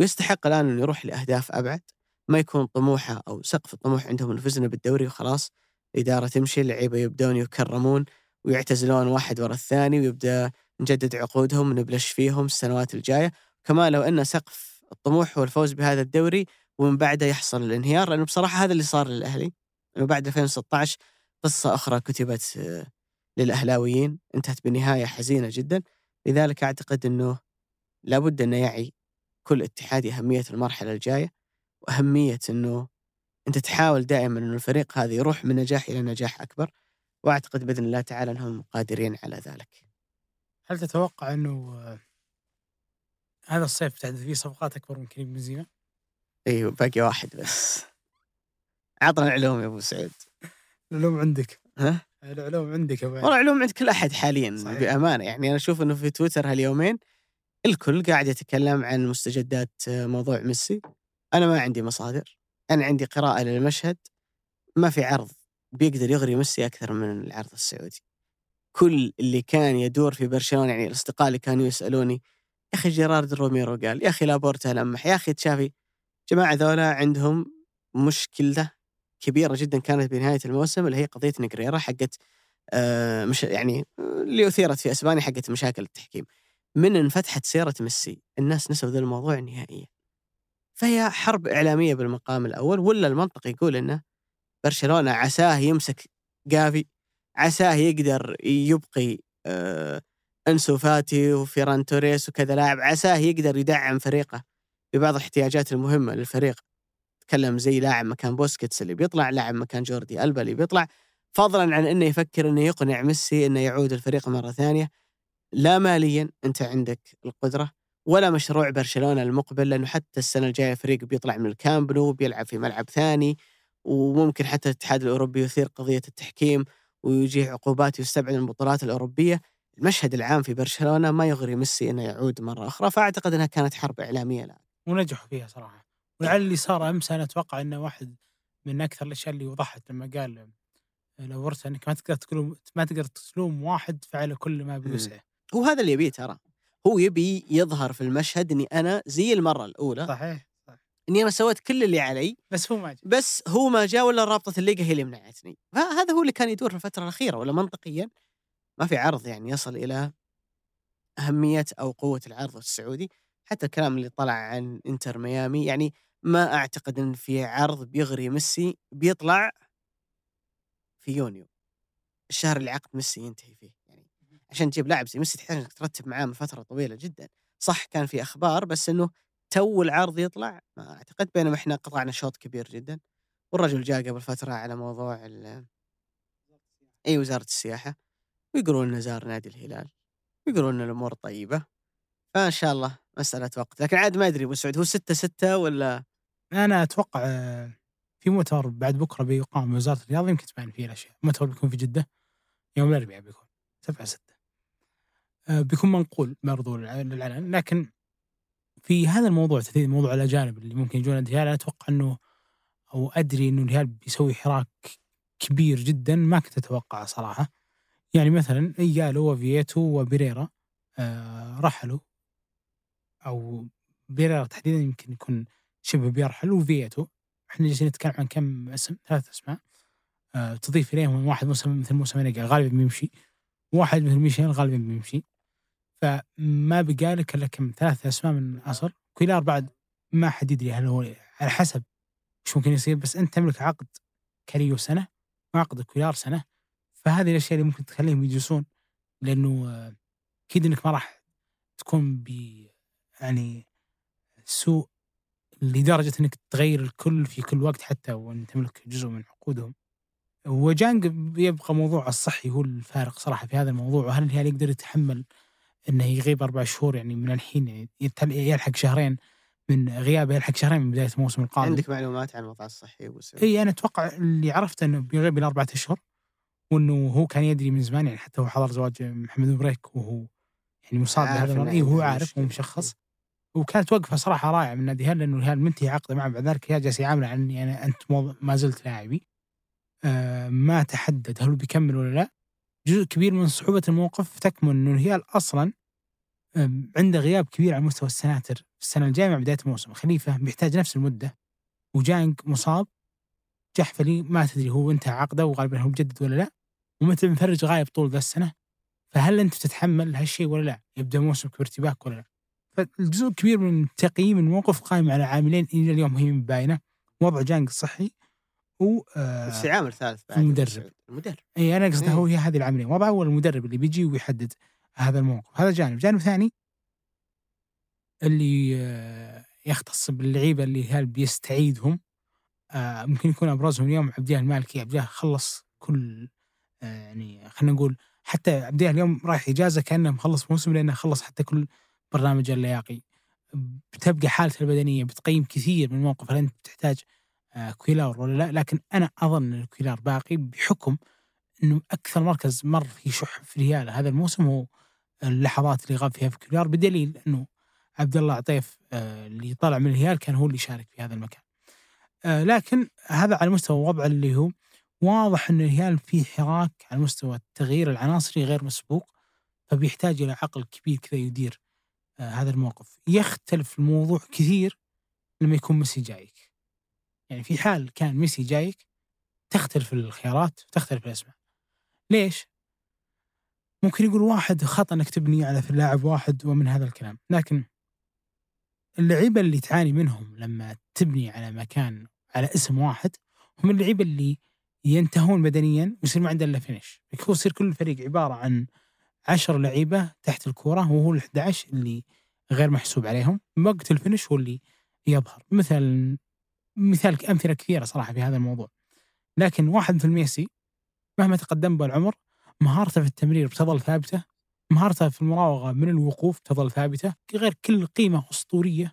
ويستحق الآن إنه يروح لأهداف أبعد ما يكون طموحه أو سقف الطموح عندهم انه فزنا بالدوري وخلاص. الإدارة تمشي اللعيبة يبدون يكرمون ويعتزلون واحد ورا الثاني ويبدأ نجدد عقودهم ونبلش فيهم السنوات الجاية. كمان لو إن سقف الطموح هو الفوز بهذا الدوري ومن بعده يحصل الانهيار لأنه بصراحة هذا اللي صار للأهلي. إنه بعد 2016 قصة أخرى كتبت آه، للأهلاويين انتهت بنهاية حزينة جدا. لذلك أعتقد إنه لابد إنه يعي كل اتحادي أهمية المرحلة الجاية وأهمية إنه أنت تحاول دائما إنه الفريق هذا يروح من نجاح إلى نجاح أكبر وأعتقد بإذن الله تعالى إنهم قادرين على ذلك. هل تتوقع آه، هذا الصيف تحدث فيه صفقات أكبر من كريم بنزيما؟ أيوه باقي واحد بس. عطنا العلوم يا أبو سعود. العلوم عندك ها؟ العلوم عندك يا أبو علي. والله العلوم عند كل أحد حاليا صحيح. بأمانة يعني أنا أشوف إنه في تويتر هاليومين الكل قاعد يتكلم عن مستجدات موضوع ميسي. أنا ما عندي مصادر. أنا عندي قراءة للمشهد. ما في عرض بيقدر يغري ميسي أكثر من العرض السعودي. كل اللي كان يدور في برشلونة يعني الأصدقاء اللي كانوا يسألوني يا أخي جيرارد روميرو قال يا أخي لابورتا لمح يا أخي تشافي. جماعة ذولا عندهم مشكلة كبيرة جدا كانت بنهايه الموسم اللي هي قضية نجريرا حقت آه، مش يعني آه، اللي أثيرت في أسبانيا حقت مشاكل التحكيم. من انفتحت سيره ميسي الناس نسوا ذا الموضوع نهائيا. فهي حرب إعلامية بالمقام الأول ولا المنطق يقول إنه برشلونة عساه يمسك جافي عساه يقدر يبقي آه، أنسو فاتي وفيران توريس وكذا لاعب عساه يقدر يدعم فريقه ببعض الاحتياجات المهمة للفريق. تكلم جيب لاعب مكان بوسكيتس اللي بيطلع لاعب مكان جوردي ألبا اللي بيطلع فضلا عن إنه يفكر إنه يقنع ميسي إنه يعود الفريق مرة ثانية. لا ماليا أنت عندك القدرة ولا مشروع برشلونة المقبل لأنه حتى السنة الجاية فريق بيطلع من الكامب نو بيلعب في ملعب ثاني وممكن حتى الاتحاد الأوروبي يثير قضية التحكيم ويجيه عقوبات ويستبعد من البطولات الأوروبية. المشهد العام في برشلونة ما يغري ميسي إنه يعود مرة أخرى فأعتقد إنها كانت حرب إعلامية لا ونجحوا فيها صراحة. ولعل اللي صار أمس أنا أتوقع إنه واحد من أكثر الأشياء اللي وضحت لما قال لو ورث إنك ما تقدر تقول ما تقدر تلوم واحد فعل كل ما بوسعه هو هذا اللي يبيه ترى. هو يبي يظهر في المشهد إني أنا زي المرة الأولى. صحيح صح. إني أنا سويت كل اللي علي بس هو ما جاء. بس هو ما جاء ولا رابطة الليغا هي اللي منعتني. فهذا هو اللي كان يدور في الفترة الأخيرة ولا منطقيا ما في عرض يعني يصل إلى أهمية أو قوة العرض السعودي. حتى الكلام اللي طلع عن إنتر ميامي يعني ما أعتقد إن في عرض بيغري ميسي بيطلع في يونيو. الشهر اللي عقد ميسي ينتهي فيه. عشان تجيب لاعب زي ميسي تحتاج إنك ترتب معاه من فترة طويلة جدا. صح كان في أخبار بس إنه تو العرض يطلع ما أعتقد بينما إحنا قطعنا شوط كبير جدا. والرجل جاء قبل فترة على موضوع اي وزارة السياحة ويقولون إنه زار نادي الهلال ويقولون إن الأمور طيبة. فإن شاء الله مساله وقت. لكن عاد ما أدري أبو سعود هو 6 6 ولا؟ أنا أتوقع آه، في مؤتمر بعد بكرة بيقام بوزاره الرياضة يمكن تبان فيه الأشياء. المؤتمر بيكون في جدة يوم الأربعاء بيكون 7 6 بيكون منقول برضو للع- للعلن. لكن في هذا الموضوع تحديدا موضوع الاجانب اللي ممكن يجون الهلال أتوقع إنه أو أدري إنه الهلال بيسوي حراك كبير جدا ما كنت أتوقعه صراحة. يعني مثلا قالوا وفييتو وبيريرا آه رحلوا. أو بيريرا تحديدا يمكن يكون شبه بيرحل وفييتو. إحنا جالسين نتكلم عن كم اسم؟ ثلاث أسماء. آه تضيف إليهم واحد مثل ريجا غالبا بيمشي. واحد مثل ميشايل غالبا بيمشي فما بقى لك إلا كم ثلاث أسماء من الاصل كويلار بعد ما حد يدري هل هو على حسب إيش ممكن يصير بس أنت تملك عقد كاريو سنة وعقد كويلار سنة فهذه الأشياء اللي ممكن تخليهم يجلسون لأنه أكيد إنك ما راح تكون ب يعني سوء لدرجة إنك تغير الكل في كل وقت حتى وإن تملك جزء من عقودهم. وجانج يبقى موضوعه الصحي هو الفارق صراحة في هذا الموضوع وهل الهلال يقدر يتحمل إنه يغيب أربع شهور يعني من الحين يعني يلحق شهرين من غيابه يلحق شهرين من بداية الموسم القادم. عندك معلومات عن الوضع الصحي أبو؟ إي أنا أتوقع اللي عرفته إنه بيغيب إلى أربعة أشهر وإنه هو كان يدري من زمان يعني حتى هو حضر زواج محمد بريك وهو يعني مصاب عارف بهذا المرض إي هو عارف. ومشخص وكانت وقفة صراحة رائعة من نادي الهلال لأنه الهلال منتهي عقده معه بعد ذلك جالس يعامله عن يعني أنت ما زلت لاعبي آه ما تحدد هل بيكمل ولا لا. جزء كبير من صعوبه الموقف تكمن إنه الهلال أصلا آم، عنده غياب كبير على مستوى السناتر. في السنة الجاية مع بداية الموسم خليفة بيحتاج نفس المدة. وجانج مصاب. جحفلي ما تدري هو انتهى عقده وغالبا هو مجدد ولا لا. ومتى مفرج غايب طول ذا السنة. فهل أنت تتحمل هالشيء ولا لا؟ يبدأ موسمك بارتباك ولا لا؟ فالجزء الكبير من تقييم الموقف قائم على عاملين إلى اليوم هي باينه وضع جانج الصحي و آه بس عامل ثالث بعد المدرب. المدرب. إي أنا قصدي إيه. هو هي هذه العاملين وضع اول المدرب اللي بيجي ويحدد هذا الموقف. هذا جانب. جانب ثاني اللي آه، يختص باللعيبة اللي هل بيستعيدهم. آه، ممكن يكون أبرزهم اليوم عبد الله المالكي. عبد الله خلص كل آه، يعني خلينا نقول حتى عبد الله اليوم رايح إجازة كأنه مخلص موسم لأنه خلص حتى كل برنامج اللياقي. بتبقى حالته البدنية بتقيم كثير من الموقف. هل أنت تحتاج آه، كويلار ولا لا لكن أنا أظن إن الكويلار باقي بحكم إنه أكثر مركز مر فيه شح في الهلال هذا الموسم هو اللحظات اللي غاب فيها في كويلار بدليل إنه عبد الله عطيف آه، اللي طلع من الهلال كان هو اللي شارك في هذا المكان. آه، لكن هذا على مستوى وضع اللي هو واضح إن الهلال فيه حراك على مستوى التغيير العناصري غير مسبوق فبيحتاج إلى عقل كبير كذا يدير آه، هذا الموقف. يختلف الموضوع كثير لما يكون ميسي جايك. يعني في حال كان ميسي جايك تختلف الخيارات وتختلف الأسماء. ليش؟ ممكن يقول واحد خطأ إنك تبني على في لاعب واحد ومن هذا الكلام، لكن اللعيبة اللي تعاني منهم لما تبني على مكان على اسم واحد هم اللعيبة اللي ينتهون بدنيا ويصير ما عنده إلا فينش، يصير كل فريق عبارة عن عشر لعيبة تحت الكورة وهو ال 11 اللي غير محسوب عليهم، وقت الفينش هو اللي يظهر، مثل مثال أمثلة كثيرة صراحة في هذا الموضوع. لكن واحد مثل ميسي مهما تقدم به العمر مهارته في التمرير بتظل ثابتة مهارته في المراوغة من الوقوف تظل ثابتة غير كل قيمة أسطورية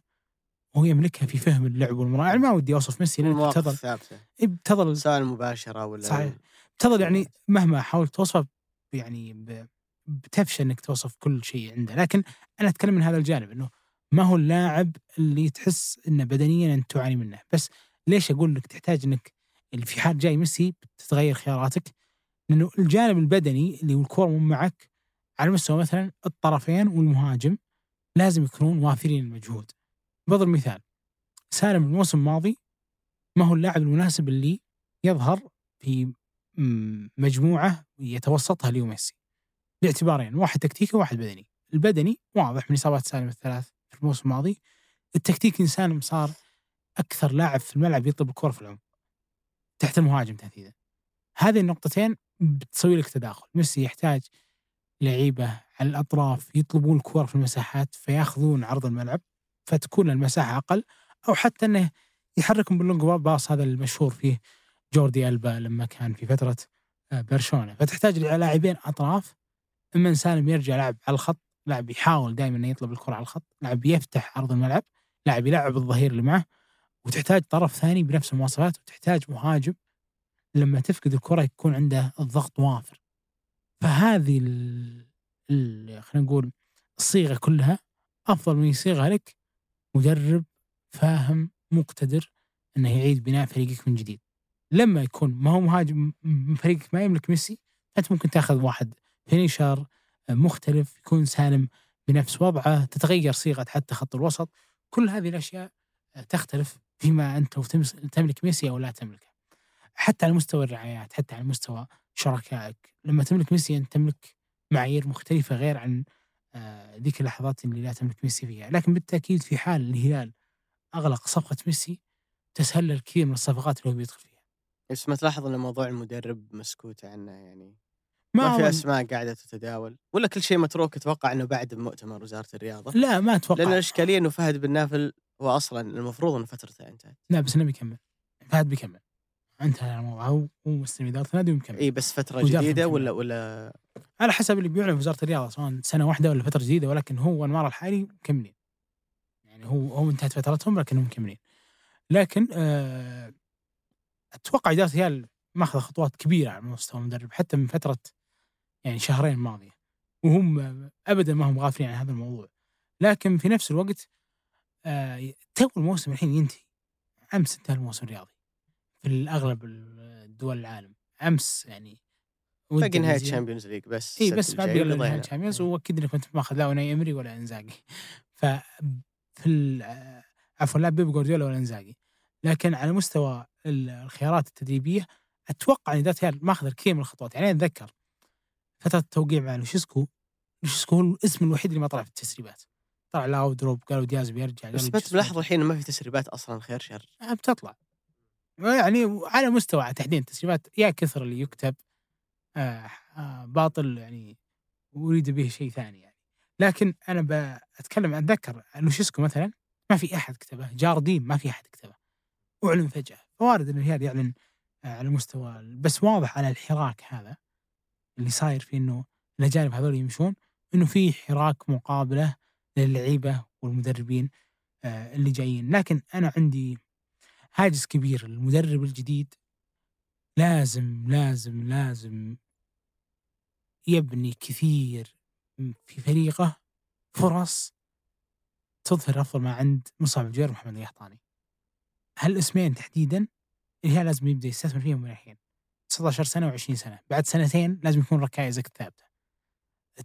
وهو يملكها في فهم اللعب والمراوغة يعني ما ودي أوصف ميسي لأن بتظل ثابتة بتظل سواء المباشره ولا صحيح. بتظل يعني مهما حاولت توصف يعني ب- بتفشل إنك توصف كل شيء عنده لكن أنا أتكلم من هذا الجانب إنه ما هو اللاعب اللي تحس إنه بدنيا أنت تعاني منه. بس ليش أقول لك تحتاج إنك في حال جاي ميسي بتتغير خياراتك؟ لأنه الجانب البدني اللي هو مو معك على مستوى مثلا الطرفين والمهاجم لازم يكونون وافرين المجهود. بضرب مثال سالم الموسم الماضي ما هو اللاعب المناسب اللي يظهر في م- مجموعة يتوسطها ليو ميسي. باعتبارين واحد تكتيكي وواحد بدني. البدني واضح من إصابات سالم الثلاث. في الموسم الماضي التكتيكي سالم صار أكثر لاعب في الملعب يطلب الكرة في العمق تحت المهاجم تحديدا. هذه النقطتين بتسوي لك تداخل. ميسي يحتاج لعيبة على الأطراف يطلبون الكرة في المساحات فيأخذون عرض الملعب فتكون المساحة أقل أو حتى إنه يحركهم باللونج باص هذا المشهور فيه جوردي ألبا لما كان في فترة آه، برشلونة. فتحتاج لاعبين أطراف إما إن سالم يرجع لاعب على الخط لاعب يحاول دائما إنه يطلب الكرة على الخط لاعب يفتح ارض الملعب لاعب يلعب الظهير اللي معه وتحتاج طرف ثاني بنفس المواصفات وتحتاج مهاجم لما تفقد الكرة يكون عنده الضغط وافر فهذه ال... ال... خلينا نقول الصيغة كلها أفضل من يصيغها لك مدرب فاهم مقتدر إنه يعيد بناء فريقك من جديد. لما يكون ما هو مهاجم فريقك ما يملك ميسي أنت ممكن تأخذ واحد فينيشر مختلف يكون سالم بنفس وضعه تتغير صيغة حتى خط الوسط. كل هذه الأشياء آه، تختلف فيما تمس- تملك ميسي أو لا تملكه. حتى على مستوى الرعايات حتى على مستوى شركائك. لما تملك ميسي أنت تملك معايير مختلفة غير عن آه، ذيك اللحظات اللي لا تملك ميسي فيها. لكن بالتأكيد في حال الهلال أغلق صفقة ميسي تسهل الكثير من الصفقات اللي هو بيدخل فيها. بس ما تلاحظ إن موضوع المدرب مسكوت عنه يعني؟ ما, هو- في أسماء قاعدة تتداول. ولا كل شيء متروك أتوقع إنه بعد مؤتمر وزارة الرياضة. لا ما أتوقع. لأن الإشكالية إنه فهد بن نافل هو أصلا المفروض إن فترته انتهت. لا بس انه بيكمل فهد بيكمل. انتهى الموضوع. هو هو مستلم إدارة النادي ومكمل. إي بس فترة جديدة. ولا ولا على حسب اللي بيعلن في وزارة الرياضة سواء سنة واحدة ولا فترة جديدة ولكن هو انوار الحالي مكملين. يعني هو هو انتهت فترتهم لكنهم مكملين. لكن آه أتوقع إدارة الهلال ماخذ خطوات كبيرة على مستوى المدرب حتى من فترة يعني شهرين ماضية. وهم ابدا ما هم غافلين عن هذا الموضوع. لكن في نفس الوقت آه تو الموسم الحين ينتهي. أمس انتهى الموسم الرياضي. في الأغلب الدول العالم. أمس يعني باقي نهاية النزيل. تشامبيونز ليج بس إي بس ما وبيضيعنا. لنا تشامبيونز وأكيد انك كنت ماخذ لا اوناي أمري ولا إنزاجي. ف في ال- عفوا لا بيب جوارديولا ولا إنزاجي. لكن على مستوى ال- الخيارات التدريبية أتوقع إن ذات ماخذ الكثير من الخطوات. يعني أتذكر فتره التوقيع مع لوشيسكو. لوشيسكو هو الاسم الوحيد اللي ما طلع في التسريبات. طلع لاودروب قالوا دياز بيرجع بس تلاحظ الحين ما في تسريبات أصلا خير شر. آه، بتطلع. يعني على مستوى تحديد التسريبات يا كثر اللي يكتب آه آه باطل يعني أريد به شيء ثاني يعني. لكن أنا بتكلم أتذكر لوشيسكو مثلا ما في أحد كتبه جارديم ما في أحد كتبه. أعلن فجأة. فوارد إن الهلال يعلن آه على مستوى بس واضح على الحراك هذا. اللي صاير في إنه الأجانب هذول يمشون إنه في حراك مقابلة للعيبة والمدربين آه اللي جايين لكن أنا عندي هاجس كبير المدرب الجديد لازم لازم لازم يبني كثير في فريقه فرص تظهر أفضل ما عند مصعب الجوير ومحمد القحطاني. هالاسمين تحديدا الهلال لازم يبدأ يستثمر فيهم من الحين 19 سنة و20 سنة، بعد سنتين لازم يكون ركائزك ثابته.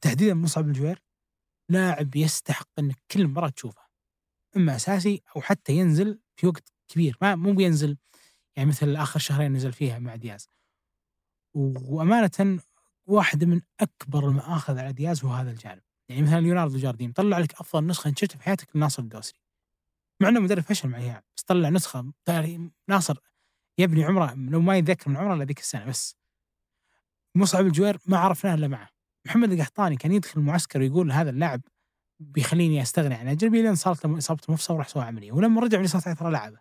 تحديدا مصعب الجوير لاعب يستحق إنك كل مباراه تشوفه. إما أساسي أو حتى ينزل في وقت كبير ما مو بينزل يعني مثل آخر شهرين نزل فيها مع دياز. وأمانة واحدة من أكبر المآخذ على دياز هو هذا الجانب. يعني مثلا ليوناردو جارديم طلع لك أفضل نسخة انت شفتها في حياتك لناصر الدوسري. مع إنه مدرب فشل مع الهلال بس طلع نسخة ناصر يبني عمره لو ما يتذكر من عمره إلا ذيك السنة بس. مصعب الجوير ما عرفناه إلا معه. محمد القحطاني كان يدخل المعسكر ويقول هذا اللاعب بيخليني أستغني عن اجنبي لين صارت له اصابته مفصل وراح سوى عملية. ولما رجع من إصابته ترى لعبه.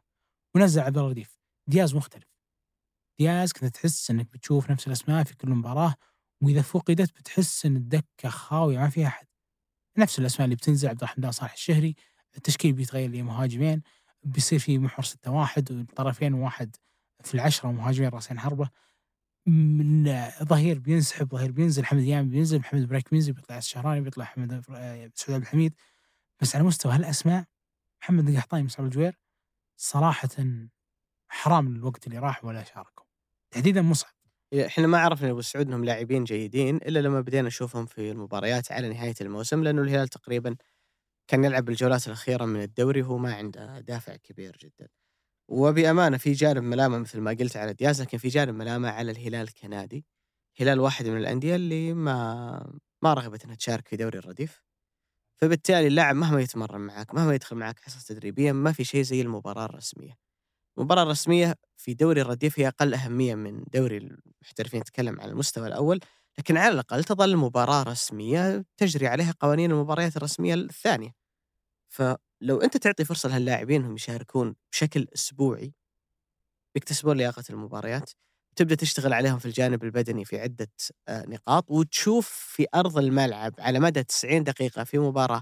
ونزل عبد الله رديف دياز مختلف. دياز كنت تحس إنك بتشوف نفس الأسماء في كل مباراة وإذا فقدت بتحس إن الدكة خاوية ما فيها أحد. نفس الأسماء اللي بتنزل عبد الرحمن صالح الشهري. التشكيل بيتغير لمهاجمين. بيصير في محور 6 1 وطرفين واحد. في العشرة ومهاجمين راسين حربة من ظهير بينسحب ظهير بينزل حمد يامي بينزل محمد بريك بينزل بيطلع الشهراني بيطلع حمد آه، سعود عبد الحميد. بس على مستوى هالأسماء محمد القحطاني مصعب الجوير صراحة حرام الوقت اللي راح ولا شاركوا. تحديدا مصعب إحنا ما عرفنا ابو سعود انهم لاعبين جيدين إلا لما بدينا نشوفهم في المباريات على نهاية الموسم لأنه الهلال تقريبا كان يلعب الجولات الأخيرة من الدوري وهو ما عنده دافع كبير جدا. وبأمانة في جانب ملامة مثل ما قلت على دياز لكن في جانب ملامة على الهلال كنادي. الهلال واحد من الأندية اللي ما ما رغبت إنها تشارك في دوري الرديف. فبالتالي اللاعب مهما يتمرن معك مهما يدخل معك حصص تدريبية ما في شيء زي المباراة الرسمية. المباراة الرسمية في دوري الرديف هي أقل أهمية من دوري المحترفين نتكلم على المستوى الأول لكن على الأقل تظل مباراة رسمية تجري عليها قوانين المباريات الرسمية الثانية فلو أنت تعطي فرصة لهاللاعبين انهم يشاركون بشكل أسبوعي بيكتسبون لياقة المباريات تبدأ تشتغل عليهم في الجانب البدني في عدة آه، نقاط وتشوف في أرض الملعب على مدى 90 دقيقة في مباراة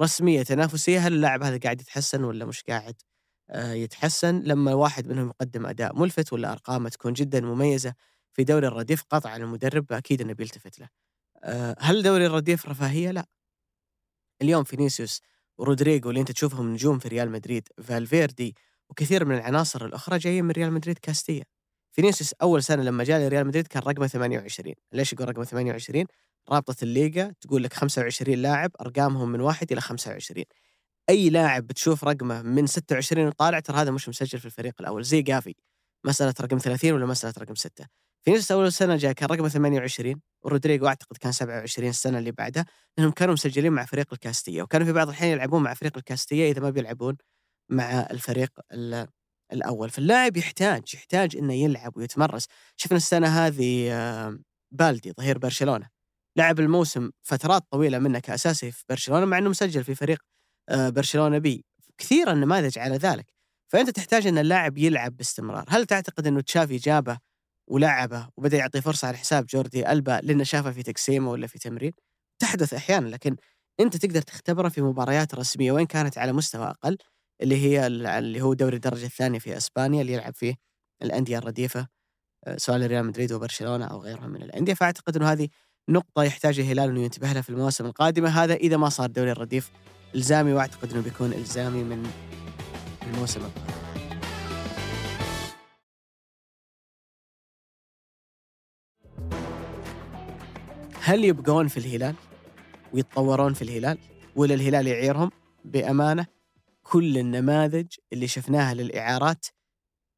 رسمية تنافسية هل اللاعب هذا قاعد يتحسن ولا مش قاعد آه، يتحسن لما واحد منهم يقدم أداء ملفت ولا أرقامه تكون جدا مميزة في دوري الرديف قطعا المدرب أكيد أنه بيلتفت له. آه، هل دوري الرديف رفاهية؟ لا. اليوم فينيسيوس ورودريجو اللي أنت تشوفهم نجوم في ريال مدريد فالفيردي وكثير من العناصر الأخرى جايين من ريال مدريد كاستيا فينيسيوس أول سنة لما جاء لريال مدريد كان رقمه 28 ليش يقول رقمه 28 رابطة الليغا تقول لك 25 لاعب أرقامهم من واحد إلى 25 أي لاعب بتشوف رقمه من 26 وطالع ترى هذا مش مسجل في الفريق الأول زي جافي. مسألة رقم 30 ولا مسألة رقم 6 فينيسيوس أول سنة جاء كان رقمه 28 ورودريجو أعتقد كان 27 السنة اللي بعدها لانهم كانوا مسجلين مع فريق الكاستيه وكانوا في بعض الأحيان يلعبون مع فريق الكاستيه إذا ما بيلعبون مع الفريق الأول. فاللاعب يحتاج يحتاج إنه يلعب ويتمرس. شفنا السنة هذه آه، بالدي ظهير برشلونة. لعب الموسم فترات طويلة منه كأساسي في برشلونة مع إنه مسجل في فريق آه، برشلونة بي. كثير النماذج على ذلك. فأنت تحتاج إن اللاعب يلعب باستمرار. هل تعتقد إنه تشافي جابه ولعبة وبدأ يعطي فرصة على حساب جوردي ألبا لأنه شافه في تقسيمه ولا في تمرين. تحدث أحيانا لكن أنت تقدر تختبره في مباريات رسمية وين كانت على مستوى أقل اللي هي اللي هو دوري الدرجة الثانية في إسبانيا اللي يلعب فيه الأندية الرديفة آه، سواء ريال مدريد وبرشلونة أو غيرها من الأندية. فأعتقد إنه هذه نقطة يحتاج الهلال إنه ينتبه لها في المواسم القادمة. هذا إذا ما صار دوري الرديف إلزامي وأعتقد إنه بيكون إلزامي من الموسم القادم. هل يبقون في الهلال؟ ويتطورون في الهلال؟ ولا الهلال يعيرهم؟ بأمانة كل النماذج اللي شفناها للإعارات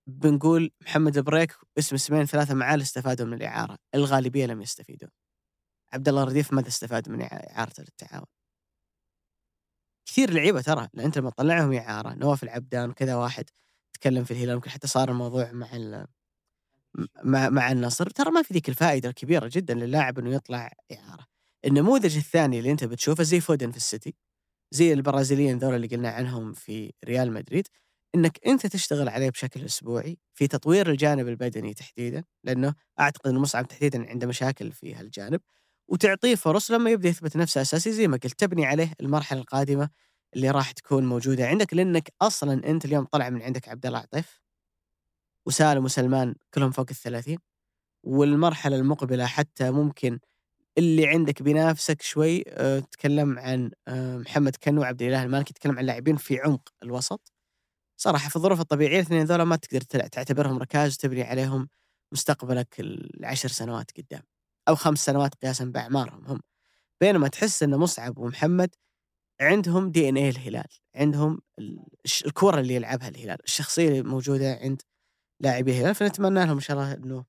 بنقول محمد بريك اسم اسمين ثلاثة معاه استفادوا من الإعارة. الغالبية لم يستفيدوا. عبد الله رديف ماذا استفاد من اعارته للتعاون كثير لعيبة ترى أنت لما تطلعهم إعارة نواف العبدان وكذا واحد تكلم في الهلال ممكن حتى صار الموضوع مع مع مع النصر ترى ما في ذيك الفائدة الكبيرة جدا للاعب إنه يطلع إعارة. النموذج الثاني اللي أنت بتشوفه زي فودن في السيتي زي البرازيليين ذول اللي قلنا عنهم في ريال مدريد إنك أنت تشتغل عليه بشكل أسبوعي في تطوير الجانب البدني تحديدا لأنه أعتقد ان مصعب تحديدا عنده مشاكل في هالجانب وتعطيه فرص لما يبدأ يثبت نفسه أساسي زي ما قلت تبني عليه المرحلة القادمة اللي راح تكون موجودة عندك لأنك أصلا أنت اليوم طلع من عندك عبد الله عطيف وسالم وسلمان كلهم فوق الثلاثين والمرحلة المقبلة حتى ممكن اللي عندك بينافسك شوي أه تكلم عن أه محمد كنو وعبد الإله المالكي تكلم عن لاعبين في عمق الوسط. صراحة في الظروف الطبيعية الاثنين ذولا ما تقدر تعتبرهم ركاز وتبني عليهم مستقبلك العشر سنوات قدام أو خمس سنوات قياسا بأعمارهم هم. بينما تحس ان مصعب ومحمد عندهم دي ان اي الهلال عندهم الكره اللي يلعبها الهلال الشخصية اللي موجودة عند لاعبي الهلال فنتمنى لهم إن شاء الله إنه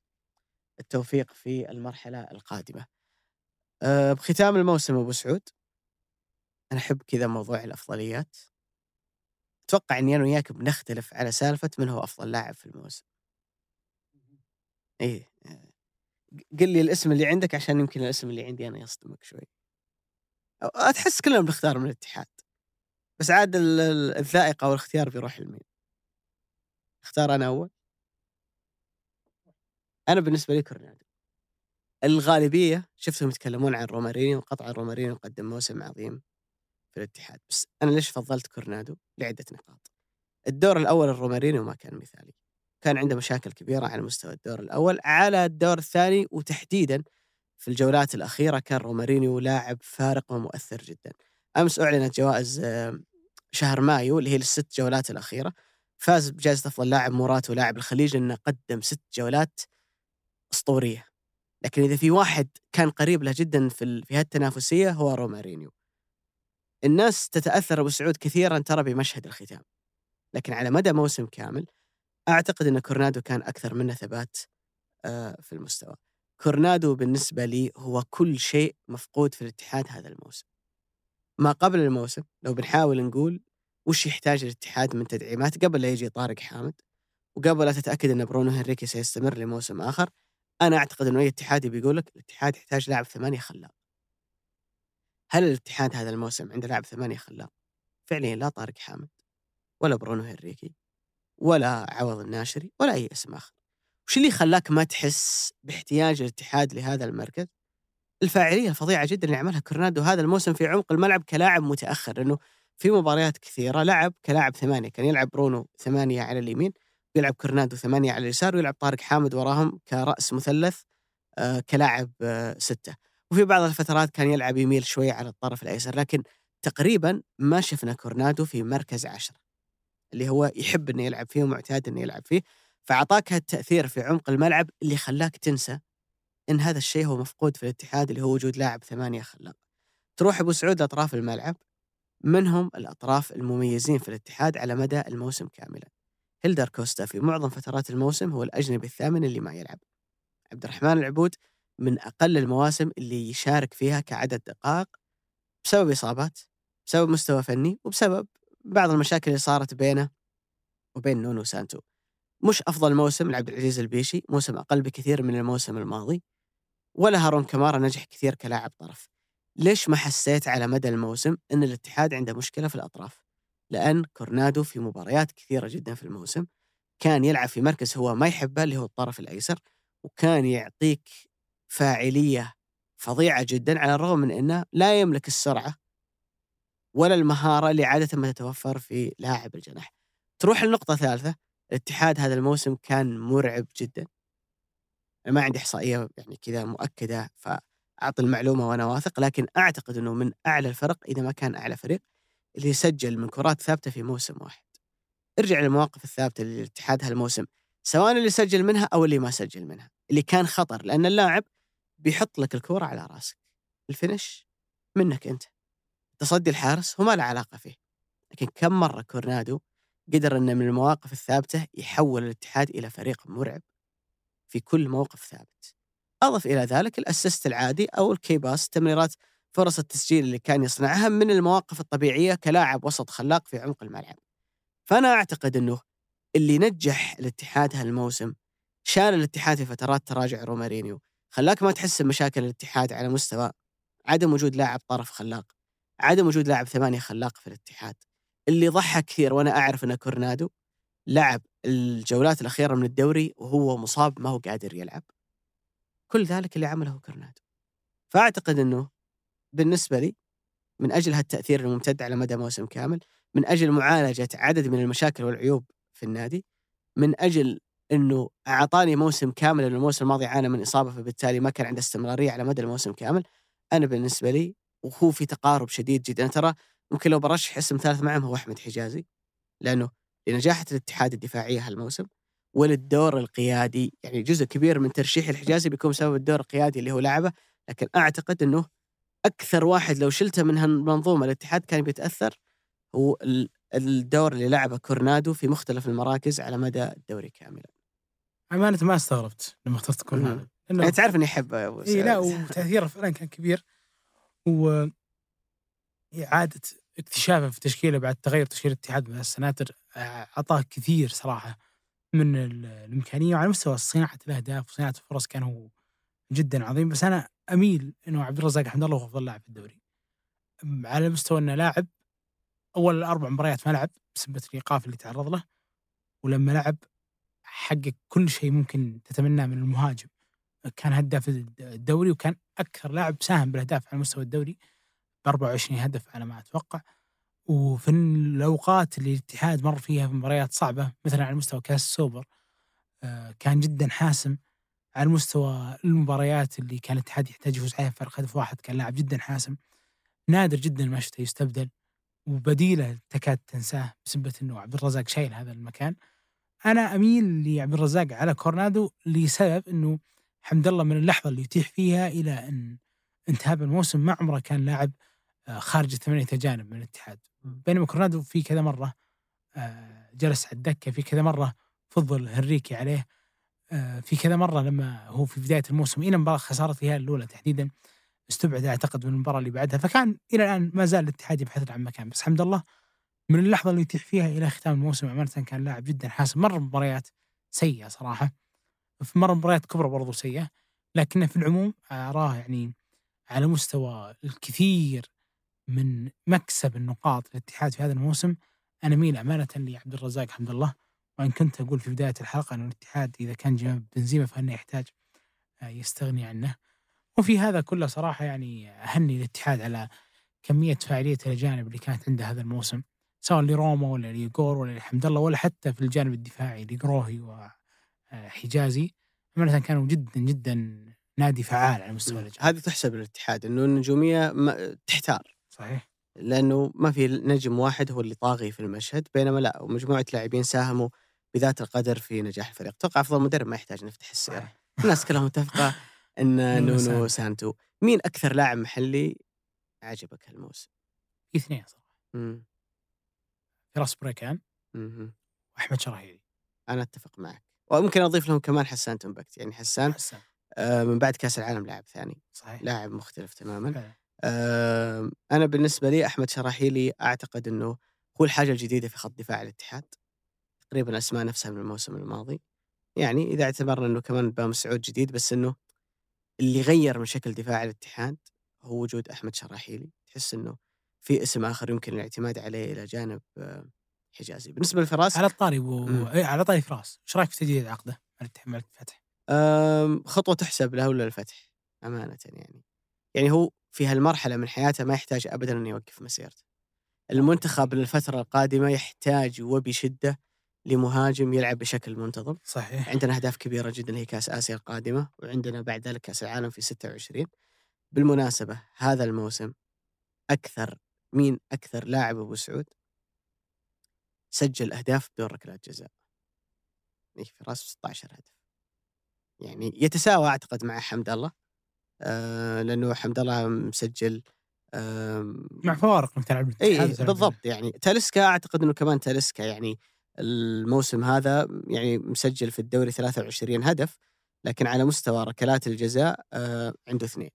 التوفيق في المرحلة القادمة. أه بختام الموسم أبو سعود. أنا أحب كذا موضوع الأفضليات. أتوقع إني أنا وياك بنختلف على سالفة من هو أفضل لاعب في الموسم. إيه قل لي الاسم اللي عندك عشان يمكن الاسم اللي عندي أنا يصدمك شوي. أتحس كلنا بنختار من الاتحاد. بس عاد الذائقة والإختيار بيروح لمين؟ أختار أنا أول؟ أنا بالنسبة لي كورنادو الغالبية شفتهم يتكلمون عن رومارينيو وقطعا رومارينيو قدم موسم عظيم في الاتحاد. بس أنا ليش فضلت كورنادو لعدة نقاط. الدور الأول الرومارينيو ما كان مثالي. كان عنده مشاكل كبيرة على مستوى الدور الأول. على الدور الثاني وتحديدا في الجولات الأخيرة كان رومارينيو لاعب فارق ومؤثر جدا. أمس أعلنت جوائز آه، شهر مايو اللي هي الست جولات الأخيرة. فاز بجائزة أفضل لاعب موراتو لاعب الخليج لأنه قدم ست جولات أسطورية لكن إذا في واحد كان قريب له جدا في في هالتنافسية هو رومارينيو الناس تتأثر ابو سعود كثيرا ترى بمشهد الختام لكن على مدى موسم كامل أعتقد إن كورنادو كان أكثر منه ثبات آه، في المستوى. كورنادو بالنسبة لي هو كل شيء مفقود في الاتحاد هذا الموسم. ما قبل الموسم لو بنحاول نقول وش يحتاج الاتحاد من تدعيمات قبل لا يجي طارق حامد وقبل لا تتأكد إن برونو هنريكي سيستمر لموسم آخر أنا أعتقد إنه أي اتحادي بيقول لك الاتحاد يحتاج لاعب ثمانية خلاق. هل الاتحاد هذا الموسم عنده لاعب ثمانية خلاق؟ فعليا لا طارق حامد ولا برونو هنريكي ولا عوض الناشري ولا أي اسم آخر وش اللي خلاك ما تحس باحتياج الاتحاد لهذا المركز؟ الفاعلية الفظيعة جدا اللي عملها كورنادو هذا الموسم في عمق الملعب كلاعب متأخر لأنه في مباريات كثيرة لعب كلاعب ثمانية كان يلعب برونو ثمانية على اليمين ويلعب كورنادو ثمانية على اليسار ويلعب طارق حامد وراهم كرأس مثلث آه كلاعب آه ستة وفي بعض الفترات كان يلعب يميل شوي على الطرف الأيسر لكن تقريبا ما شفنا كورنادو في مركز عشرة اللي هو يحب إنه يلعب فيه ومعتاد إنه يلعب فيه فأعطاك هالتأثير في عمق الملعب اللي خلاك تنسى إن هذا الشيء هو مفقود في الاتحاد اللي هو وجود لاعب ثمانية خلاق. تروح أبو سعود اطراف الملعب منهم الأطراف المميزين في الاتحاد على مدى الموسم كاملا. هيلدر كوستا في معظم فترات الموسم هو الأجنبي الثامن اللي ما يلعب. عبد الرحمن العبود من أقل المواسم اللي يشارك فيها كعدد دقائق بسبب إصابات، بسبب مستوى فني وبسبب بعض المشاكل اللي صارت بينه وبين نونو سانتو. مش أفضل موسم لعبد العزيز البيشي، موسم أقل بكثير من الموسم الماضي. ولا هارون كمارا نجح كثير كلاعب طرف. ليش ما حسيت على مدى الموسم إن الاتحاد عنده مشكلة في الأطراف؟ لأن كورنادو في مباريات كثيرة جدا في الموسم كان يلعب في مركز هو ما يحبه اللي هو الطرف الأيسر وكان يعطيك فاعلية فظيعة جدا على الرغم من إنه لا يملك السرعة ولا المهارة اللي عادة ما تتوفر في لاعب الجناح. تروح لنقطة ثالثة الاتحاد هذا الموسم كان مرعب جدا. ما عندي إحصائية يعني كذا مؤكدة فأعطي المعلومة وأنا واثق لكن أعتقد إنه من أعلى الفرق إذا ما كان أعلى فريق اللي سجل من كرات ثابتة في موسم واحد. ارجع للمواقف الثابتة للاتحاد هالموسم سواء اللي سجل منها أو اللي ما سجل منها، اللي كان خطر لأن اللاعب بيحط لك الكورة على راسك. ال finish منك أنت. تصدي الحارس هو ما له علاقة فيه. لكن كم مرة كورنادو قدر إنه من المواقف الثابتة يحول الاتحاد إلى فريق مرعب في كل موقف ثابت. أضف إلى ذلك ال assist العادي أو ال key pass تمريرات فرص التسجيل اللي كان يصنعها من المواقف الطبيعية كلاعب وسط خلاق في عمق الملعب. فأنا أعتقد إنه اللي نجح الاتحاد هالموسم شال الاتحاد في فترات تراجع رومارينيو، خلاك ما تحس بمشاكل الاتحاد على مستوى عدم وجود لاعب طرف خلاق، عدم وجود لاعب ثمانية خلاق في الاتحاد. اللي ضحك كثير وأنا أعرف إنه كورنادو لعب الجولات الأخيرة من الدوري وهو مصاب ما هو قادر يلعب. كل ذلك اللي عمله كورنادو. فأعتقد إنه بالنسبة لي من أجل هالتأثير الممتد على مدى موسم كامل، من أجل معالجة عدد من المشاكل والعيوب في النادي، من أجل إنه أعطاني موسم كامل لأن الموسم الماضي عانى من إصابة فبالتالي ما كان عنده استمرارية على مدى الموسم كامل. أنا بالنسبة لي وهو في تقارب شديد جدا ترى ممكن لو برشح اسم ثالث معهم هو أحمد حجازي لأنه لنجاحة الاتحاد الدفاعية هالموسم وللدور القيادي يعني جزء كبير من ترشيح الحجازي بيكون بسبب الدور القيادي اللي هو لعبه لكن أعتقد إنه أكثر واحد لو شلته من هالمنظومة الاتحاد كان بيتأثر هو ال- الدور اللي لعبه كورنادو في مختلف المراكز على مدى الدوري كاملا. أمانة ما استغربت لما اخترت كورنادو. لأنه يعني تعرف إني احبه يا أبو إي لا. وتأثيره فعلا كان كبير و إعادة اكتشافه في تشكيلة بعد تغير تشكيل الاتحاد من السناتر أعطاه كثير صراحة من ال- الإمكانية وعلى مستوى صناعة الأهداف وصناعة الفرص كان هو جدا عظيم بس أنا أميل إنه عبد الرزاق حمد الله هو أفضل لاعب في الدوري. على مستوى إنه لاعب أول أربع مباريات ما لعب بسبب الإيقاف اللي تعرض له ولما لعب حقق كل شيء ممكن تتمناه من المهاجم. كان هداف الدوري وكان أكثر لاعب ساهم بالأهداف على مستوى الدوري ب 24 هدف على ما أتوقع. وفي الأوقات اللي الاتحاد مر فيها في مباريات صعبة مثلا على مستوى كاس السوبر آه، كان جدا حاسم على مستوى المباريات اللي كان الاتحاد يحتاج يفوز عليها فرق هدف واحد كان لاعب جدا حاسم. نادر جدا ما شفته يستبدل وبديلة تكاد تنساه بسبة إنه عبد الرزاق شايل هذا المكان. أنا أميل لعبد الرزاق على كورنادو لسبب إنه حمد الله من اللحظة اللي يتيح فيها إلى أن انتهى الموسم ما عمره كان لاعب آه، خارج الثمانية اجانب من الاتحاد. بينما كورنادو في كذا مرة آه، جلس على الدكة في كذا مرة فضل هنريكي عليه. في كذا مرة لما هو في بداية الموسم إلى مباراة خسارة الهلال الأولى تحديدا استبعد أعتقد من المباراة اللي بعدها فكان إلى الآن ما زال الاتحاد يبحث عن مكان بس حمد الله من اللحظة اللي يتيح فيها إلى ختام الموسم امانه كان لاعب جدا حاسم مر مباريات سيئة صراحة في مر مباريات كبرى برضو سيئة لكنه في العموم آراه يعني على مستوى الكثير من مكسب النقاط للاتحاد في هذا الموسم أنا ميل أمانة لعبد الرزاق حمد الله وإن كنت أقول في بداية الحلقة إنه الاتحاد إذا كان جنب بنزيما فانه يحتاج آه، يستغني عنه. وفي هذا كله صراحة يعني أهني الاتحاد على كمية فاعليه الاجانب اللي كانت عنده هذا الموسم سواء لروما ولا ليغور ولا لحمد الله ولا حتى في الجانب الدفاعي لقروهي وحجازي امانه كانوا جدا جدا نادي فعال على مستوى الاجانب هذه تحسب للاتحاد إنه النجومية ما- تحتار. صحيح. لأنه ما في نجم واحد هو اللي طاغي في المشهد بينما لا مجموعة لاعبين ساهموا بذات القدر في نجاح الفريق. أتوقع أفضل مدرب ما يحتاج نفتح السيره. الناس كلها متفقة إن نونو سانتو. مين أكثر لاعب محلي عجبك هالموسم؟ في اثنين صراحة. فراس بريكان. وأحمد شراهيلي. أنا أتفق معك. وممكن أضيف لهم كمان حسان تنبكت يعني حسان حسان. آه، من بعد كأس العالم لاعب ثاني. صحيح. لاعب مختلف تماما. آه، أنا بالنسبة لي أحمد شراحيلي أعتقد إنه هو الحاجة الجديدة في خط دفاع الاتحاد. تقريبا أسماء نفسها من الموسم الماضي. يعني إذا اعتبرنا إنه كمان بام سعود جديد بس إنه اللي غير من شكل دفاع الاتحاد هو وجود أحمد شراحيلي. تحس إنه في اسم آخر يمكن الاعتماد عليه إلى جانب آه، حجازي. بالنسبة للفراس على الطاري و... إيه على طاري فراس. إيش رأيك في تجديد عقده مع الفتح؟ أم، خطوة تحسب له ولا الفتح؟ أمانة يعني. يعني هو في هالمرحلة من حياته ما يحتاج أبدا أنه يوقف مسيرته. المنتخب للفترة القادمة يحتاج وبشدة لمهاجم يلعب بشكل منتظم. صحيح. عندنا أهداف كبيرة جدا هي كأس آسيا القادمة وعندنا بعد ذلك كأس العالم في 26 بالمناسبة هذا الموسم أكثر مين أكثر لاعب أبو سعود؟ سجل أهداف بدون ركلات جزاء. إيه في رأس 16 هدف. يعني يتساوى أعتقد مع حمد الله. آه لأنه حمد الله مسجل آم، مع فوارق إنك تلعب اي بالضبط يعني تاليسكا أعتقد إنه كمان تاليسكا يعني الموسم هذا يعني مسجل في الدوري 23 هدف لكن على مستوى ركلات الجزاء آه عنده اثنين.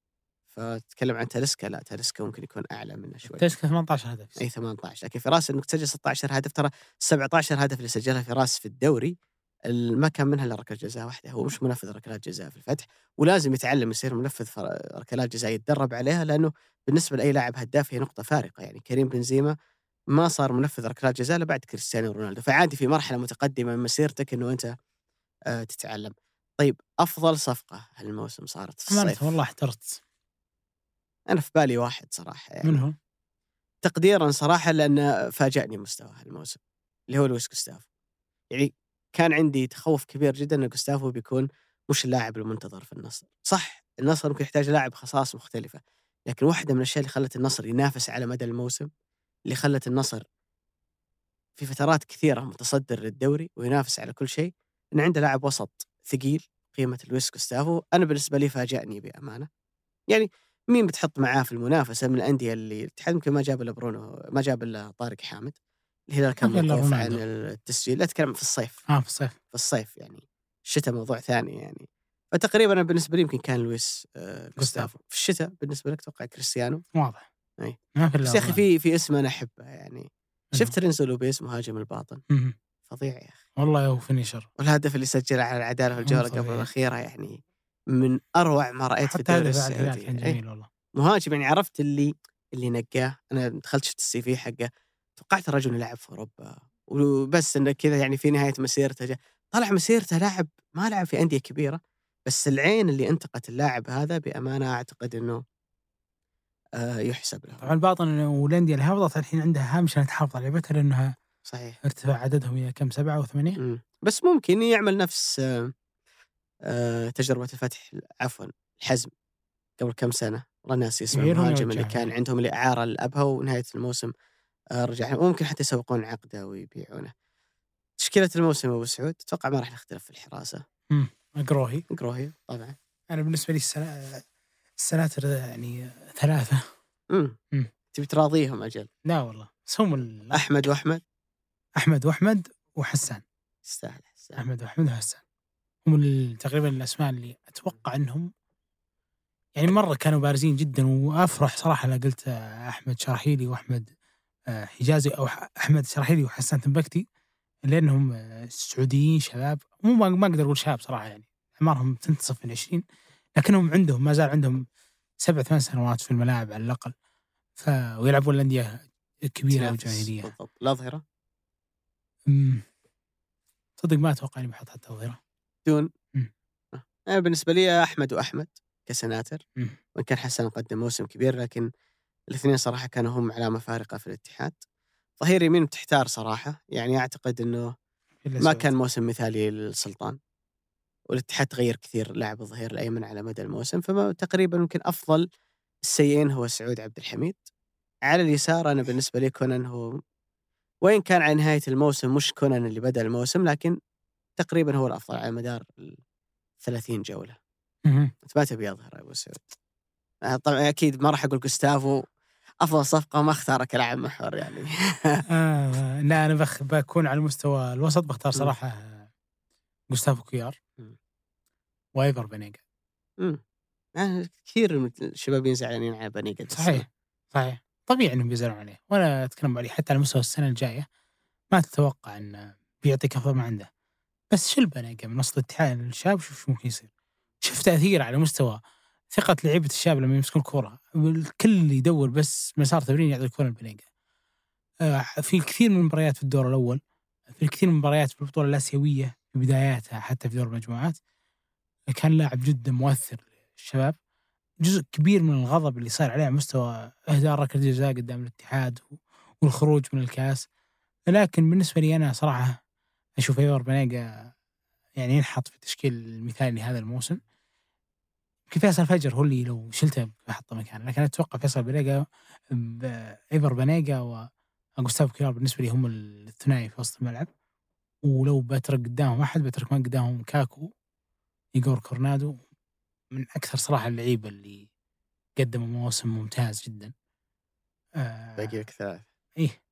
فتتكلم عن تاليسكا لا تاليسكا ممكن يكون أعلى منه شوي. تسكى 18 هدف. إي 18 لكن فراس إنك تسجل 16 هدف ترى 17 هدف اللي سجلها فراس في الدوري ال- ما كان منها إلا ركلة جزاء واحدة. هو مش منفذ ركلات جزاء في الفتح ولازم يتعلم يصير منفذ ركلات جزاء يتدرب عليها لأنه بالنسبة لأي لاعب هداف هي نقطة فارقة. يعني كريم بنزيما ما صار منفذ ركلات جزاء إلا بعد كريستيانو رونالدو. فعادي في مرحلة متقدمة من مسيرتك إنه أنت آه تتعلم. طيب أفضل صفقة هالموسم صارت في الصيف؟ والله احترت. أنا في بالي واحد صراحة يعني. من هو؟ تقديرا صراحة لأن فاجأني مستواه هالموسم اللي هو لويس جوستافو. يعني كان عندي تخوف كبير جدا إن جوستافو بيكون مش اللاعب المنتظر في النصر. صح النصر ممكن يحتاج لاعب خصائص مختلفة لكن واحدة من الأشياء اللي خلت النصر ينافس على مدى الموسم اللي خلت النصر في فترات كثيرة متصدر للدوري وينافس على كل شيء إن عنده لاعب وسط ثقيل قيمة لويس جوستافو أنا بالنسبة لي فاجأني بأمانة. يعني مين بتحط معاه في المنافسة من الأندية اللي الاتحاد يمكن ما جاب إلا برونو ما جاب إلا طارق حامد؟ الهلال كان إلا موقوف عن. التسجيل. لا أتكلم في الصيف. آه في الصيف. في الصيف يعني. الشتاء موضوع ثاني يعني. فتقريبا أنا بالنسبة لي يمكن كان لويس آه جوستافو. في الشتاء بالنسبة لك أتوقع كريستيانو؟ واضح. الا بس يا أخي. في في اسم أنا أحبه يعني شفت رينزو لوبيس مهاجم الباطن. فظيع يا أخي والله هو finisher والهدف اللي سجله على العدالة في الجولة طبيعي. قبل الأخيرة يعني من أروع ما رأيت في الدوري السعودي كان إيه. جميل والله مهاجم يعني عرفت اللي اللي نقاه أنا دخلت شفت ال CV حقه توقعت الرجل يلعب في أوروبا وبس إنه كذا يعني في نهاية مسيرته جا. طلع مسيرته لاعب ما لعب في أندية كبيرة بس العين اللي أنتقت اللاعب هذا بأمانة أعتقد إنه يحسب له طبعا الباطن والانديه اللي هبطت الحين عندها هامش انها تحافظ على لعبتها لانها صحيح. ارتفع عددهم إلى كم؟ سبعة أو ثمانيه مم. بس ممكن يعمل نفس آه آه تجربة الفتح عفوا الحزم قبل كم سنة. والله ناسي اسم يغيرهم المهاجم اللي. كان عندهم الإعارة الابها ونهاية الموسم آه رجع وممكن حتى يسوقون عقده ويبيعونه. تشكيلة الموسم أبو سعود أتوقع ما راح نختلف في الحراسة. قروهي قروهي طبعا. أنا بالنسبة لي السنة السناتر يعني ثلاثة. امم مم. تبي تراضيهم أجل. لا والله. بس هم ال- أحمد وأحمد. أحمد وأحمد وحسان. يستاهل حسان. أحمد وأحمد وحسان. هم تقريبا الأسماء اللي أتوقع إنهم يعني مرة كانوا بارزين جدا وأفرح صراحة لو قلت أحمد شراحيلي وأحمد آه، حجازي أو ح- أحمد شراحيلي وحسان تنبكتي لأنهم آه، سعوديين شباب. مو ما ما أقدر أقول شباب صراحة يعني. أعمارهم تنتصف من 20 لكنهم عندهم ما زال عندهم سبع ثمان سنوات في الملاعب على الأقل ف ويلعبون الأندية كبيرة. وجماهيرية بالضبط الاظهره. صدق ما أتوقع إني بحط حتى ظهيرة دون مم. آه. أنا بالنسبة لي أحمد وأحمد كسناتر. وإن كان حسن قدم موسم كبير لكن الاثنين صراحة كانوا هم علامة فارقة في الاتحاد ظهير يمين بتحتار صراحة يعني أعتقد إنه ما. كان موسم مثالي للسلطان والاتحاد تغير كثير لاعب الظهير الأيمن على مدى الموسم فما تقريبا يمكن أفضل السيئين هو سعود عبد الحميد على اليسار أنا بالنسبة لي كونان هو وين كان على نهاية الموسم مش كونان اللي بدأ الموسم لكن تقريبا هو الأفضل على مدار ال 30 جولة. انت ما تبي يظهر يا أبو سعود آه، طبعا أكيد ما راح أقول جوستافو أفضل صفقة ما اختارك لاعب محور يعني آه لا أنا بخ بكون على المستوى الوسط بختار. صراحة جوستافو كيار. وايفر بنيجا مم. آه، كثير من الشباب زعلانين على بنيقة صحيح صحيح. طبيعي إنهم بيزعلون عليه. وأنا أتكلم عليه حتى على مستوى السنة الجاية ما تتوقع انه بيعطيك أفضل ما عنده. بس شيل بنيجا من وسط الاتحاد الشاب شوف شو ممكن يصير. شوف تأثير على مستوى ثقة لعيبة الشاب لما يمسكون الكرة الكل يدور بس مسار تمرين يعطي الكرة لبنيجا آه، في الكثير من المباريات في الدور الأول في الكثير من المباريات في البطولة الآسيوية. في بداياتها حتى في دور المجموعات كان لاعب جدا مؤثر للشباب. جزء كبير من الغضب اللي صار عليه على مستوى اهدار ركله جزاء قدام الاتحاد والخروج من الكاس. لكن بالنسبة لي أنا صراحة أشوف ايور بنيجا يعني ينحط في التشكيل المثالي لهذا الموسم. يمكن فيصل فجر هو اللي لو شلته بحطه مكانه. لكن أتوقع فيصل بنيجا إيفر بنيجا وجوستافو كويار بالنسبة لي هم الثنائي في وسط الملعب. ولو بترك قدامهم أحد بترك من قدامهم كاكو ايجور كورنادو. من أكثر صراحة اللعيبة اللي قدموا موسم ممتاز جدا. آه باقي لك ثلاث إيه.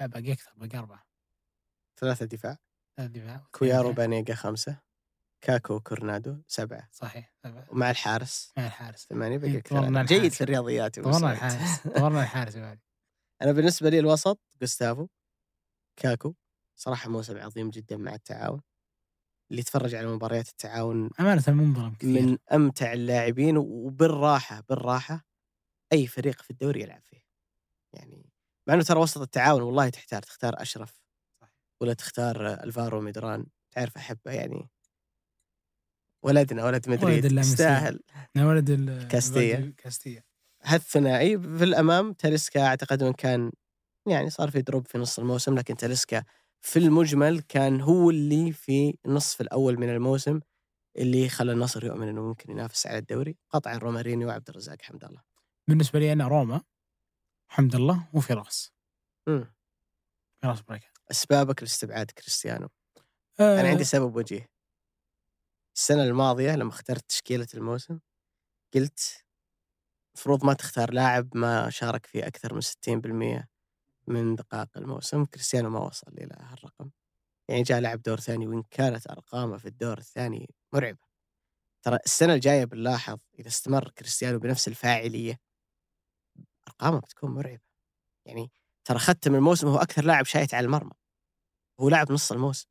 لا باقي أكثر باقي أربعة. ثلاثة دفاع. ثلاث دفاع كويارو. بانيجا خمسة. كاكو كورنادو سبعة. صحيح سبعة. ومع الحارس. مع الحارس. ثمانية باقي ثلاثة. جيد. في الرياضيات طورنا. الحارس. طورنا الحارس بعد أنا بالنسبة لي الوسط جوستافو. كاكو. صراحة موسم عظيم جدا مع التعاون اللي يتفرج على مباريات التعاون أمانة منظلم كثير من أمتع اللاعبين وبالراحة بالراحة أي فريق في الدوري يلعب فيه يعني مع إنه ترى وسط التعاون والله تحتار تختار أشرف. ولا تختار الفارو ميدران تعرف أحبه يعني ولدنا ولد مدريد. يستاهل ولد ال- كاستيا. هالثنائي في الأمام تاليسكا أعتقد إنه كان يعني صار في drop في نص الموسم لكن تاليسكا في المجمل كان هو اللي في النصف الأول من الموسم اللي خلى النصر يؤمن إنه ممكن ينافس على الدوري. قطعا رومارينيو وعبد الرزاق حمد الله. بالنسبة لي أنا روما حمد الله وفراس مم. فراس بركات أسبابك لاستبعاد كريستيانو. آه. أنا عندي سبب وجيه. السنة الماضية لما اخترت تشكيلة الموسم قلت المفروض ما تختار لاعب ما شارك في أكثر من 60% من دقائق الموسم كريستيانو ما وصل إلى هالرقم. يعني جاء لعب دور ثاني وإن كانت أرقامه في الدور الثاني مرعبة. ترى السنة الجاية بنلاحظ إذا استمر كريستيانو بنفس الفاعلية ارقامه بتكون مرعبة. يعني ترى ختم الموسم هو أكثر لاعب شايت على المرمى. هو لاعب نص الموسم.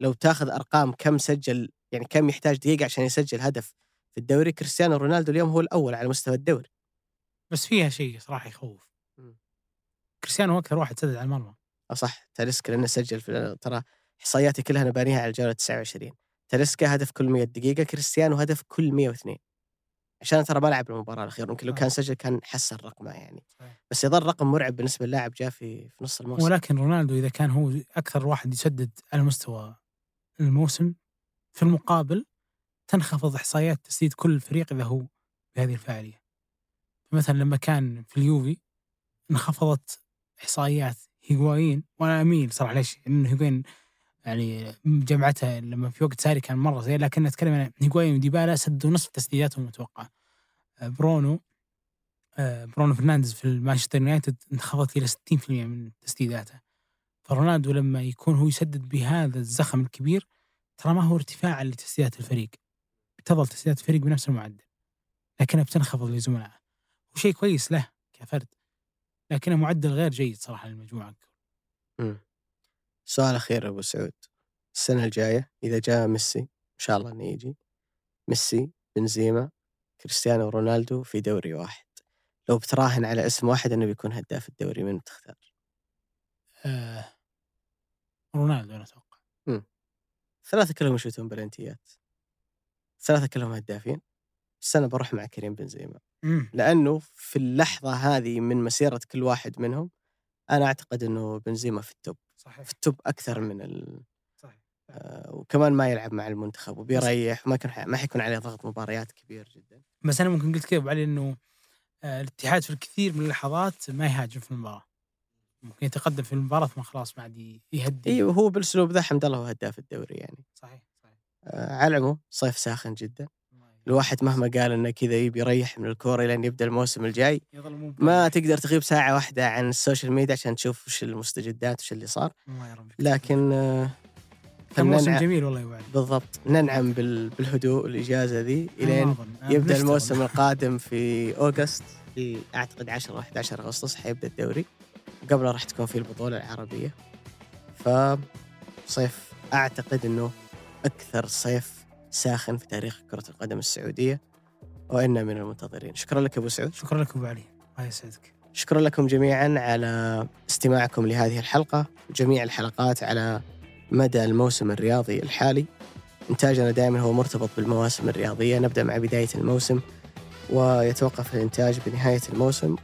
لو تاخذ أرقام كم سجل يعني كم يحتاج دقيقة عشان يسجل هدف في الدوري كريستيانو رونالدو اليوم هو الأول على مستوى الدوري. بس فيها شيء صراحة يخوف. كريستيانو هو أكثر واحد سدد على المرمى صح تاليسكا لأنه سجل في ترى إحصائياتي كلها أنا بانيها على الجوله 29 تاليسكا هدف كل 100 دقيقة كريستيانو هدف كل 102 عشان ترى بلعب المباراه الأخيرة ممكن لو آه. كان سجل كان حسن رقمه يعني. بس يظل رقم مرعب بالنسبة للاعب جاء في في نص الموسم ولكن رونالدو إذا كان هو أكثر واحد يسدد على مستوى الموسم في المقابل تنخفض إحصائيات تسديد كل فريق إذا هو بهذه الفاعلية. مثلا لما كان في اليوفي انخفضت إحصائيات هيغوايين وأنا أميل صراحة ليش؟ انه هيغوايين يعني جمعتها لما في وقت ساري كان مرة زين لكن أتكلم عن هيغوايين وديبالا سدوا نصف تسديداتهم المتوقعه. آه، برونو آه، برونو فرنانديز في مانشستر يونايتد انخفضت إلى 60% من تسديداته. فرونالدو لما يكون هو يسدد بهذا الزخم الكبير ترى ما هو ارتفاعا لتسديدات الفريق تظل تسديدات الفريق بنفس المعدل لكنها بتنخفض لزملائه وشيء كويس له كفرد لكنه معدل غير جيد صراحة للمجموعة. سؤال أخير أبو سعود. السنة الجاية إذا جاء ميسي إن شاء الله إنه يجي ميسي بنزيما كريستيانو رونالدو في دوري واحد. لو بتراهن على اسم واحد إنه بيكون هداف الدوري من تختار آه رونالدو أنا أتوقع. ثلاثة كلهم يشوتون بلنتيات. ثلاثة كلهم هدافين. بس أنا بروح مع كريم بنزيما. مم. لأنه في اللحظة هذه من مسيرة كل واحد منهم أنا أعتقد أنه بنزيما في ال top صحيح. في ال top أكثر من ال... صحيح. آه، وكمان ما يلعب مع المنتخب وبيريح وما يكون ما حيكون عليه ضغط مباريات كبير جدا. بس أنا ممكن قلت كذا علي إنه آه، الاتحاد في الكثير من اللحظات ما يهاجم في المباراة. ممكن يتقدم في المباراة ثم خلاص ما عاد يهدي. أيوه هو بالأسلوب ذا حمد الله هو هداف الدوري يعني. صحيح صحيح. آه، على العموم صيف ساخن جدا. الواحد مهما قال إنه كذا يبي يريح من الكورة لين يبدأ الموسم الجاي. ما تقدر تغيب ساعة واحدة عن ال social media عشان تشوف وش المستجدات وش اللي صار. لكن آه، كان موسم جميل والله يا وعد. بالضبط. ننعم بال- بالهدوء الاجازه ذي إلين يبدأ الموسم القادم في أوغست. في أعتقد 10 و 11 أغسطس حيبدأ الدوري. قبله راح تكون في البطولة العربية. فصيف أعتقد إنه أكثر صيف ساخن في تاريخ كرة القدم السعودية وإنا من المنتظرين. شكرا لك أبو سعود. شكرا لك أبو علي. الله يسعدك. شكرا لكم جميعا على استماعكم لهذه الحلقة جميع الحلقات على مدى الموسم الرياضي الحالي. إنتاجنا دائما هو مرتبط بالمواسم الرياضية. نبدأ مع بداية الموسم ويتوقف الإنتاج بنهاية الموسم.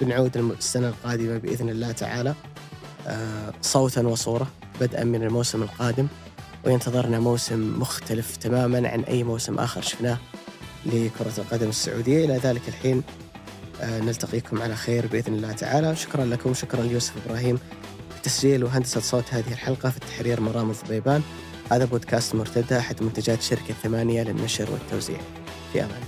بنعود السنة القادمة بإذن الله تعالى. آه، صوتا وصورة بدءا من الموسم القادم. وينتظرنا موسم مختلف تماما عن أي موسم آخر شفناه لكرة القدم السعودية. إلى ذلك الحين آه، نلتقيكم على خير بإذن الله تعالى. شكرا لكم. شكرا ليوسف إبراهيم في تسجيل وهندسة صوت هذه الحلقة في التحرير مرام الضبيبان. هذا بودكاست مرتدى أحد منتجات شركة ثمانية للنشر والتوزيع. في الله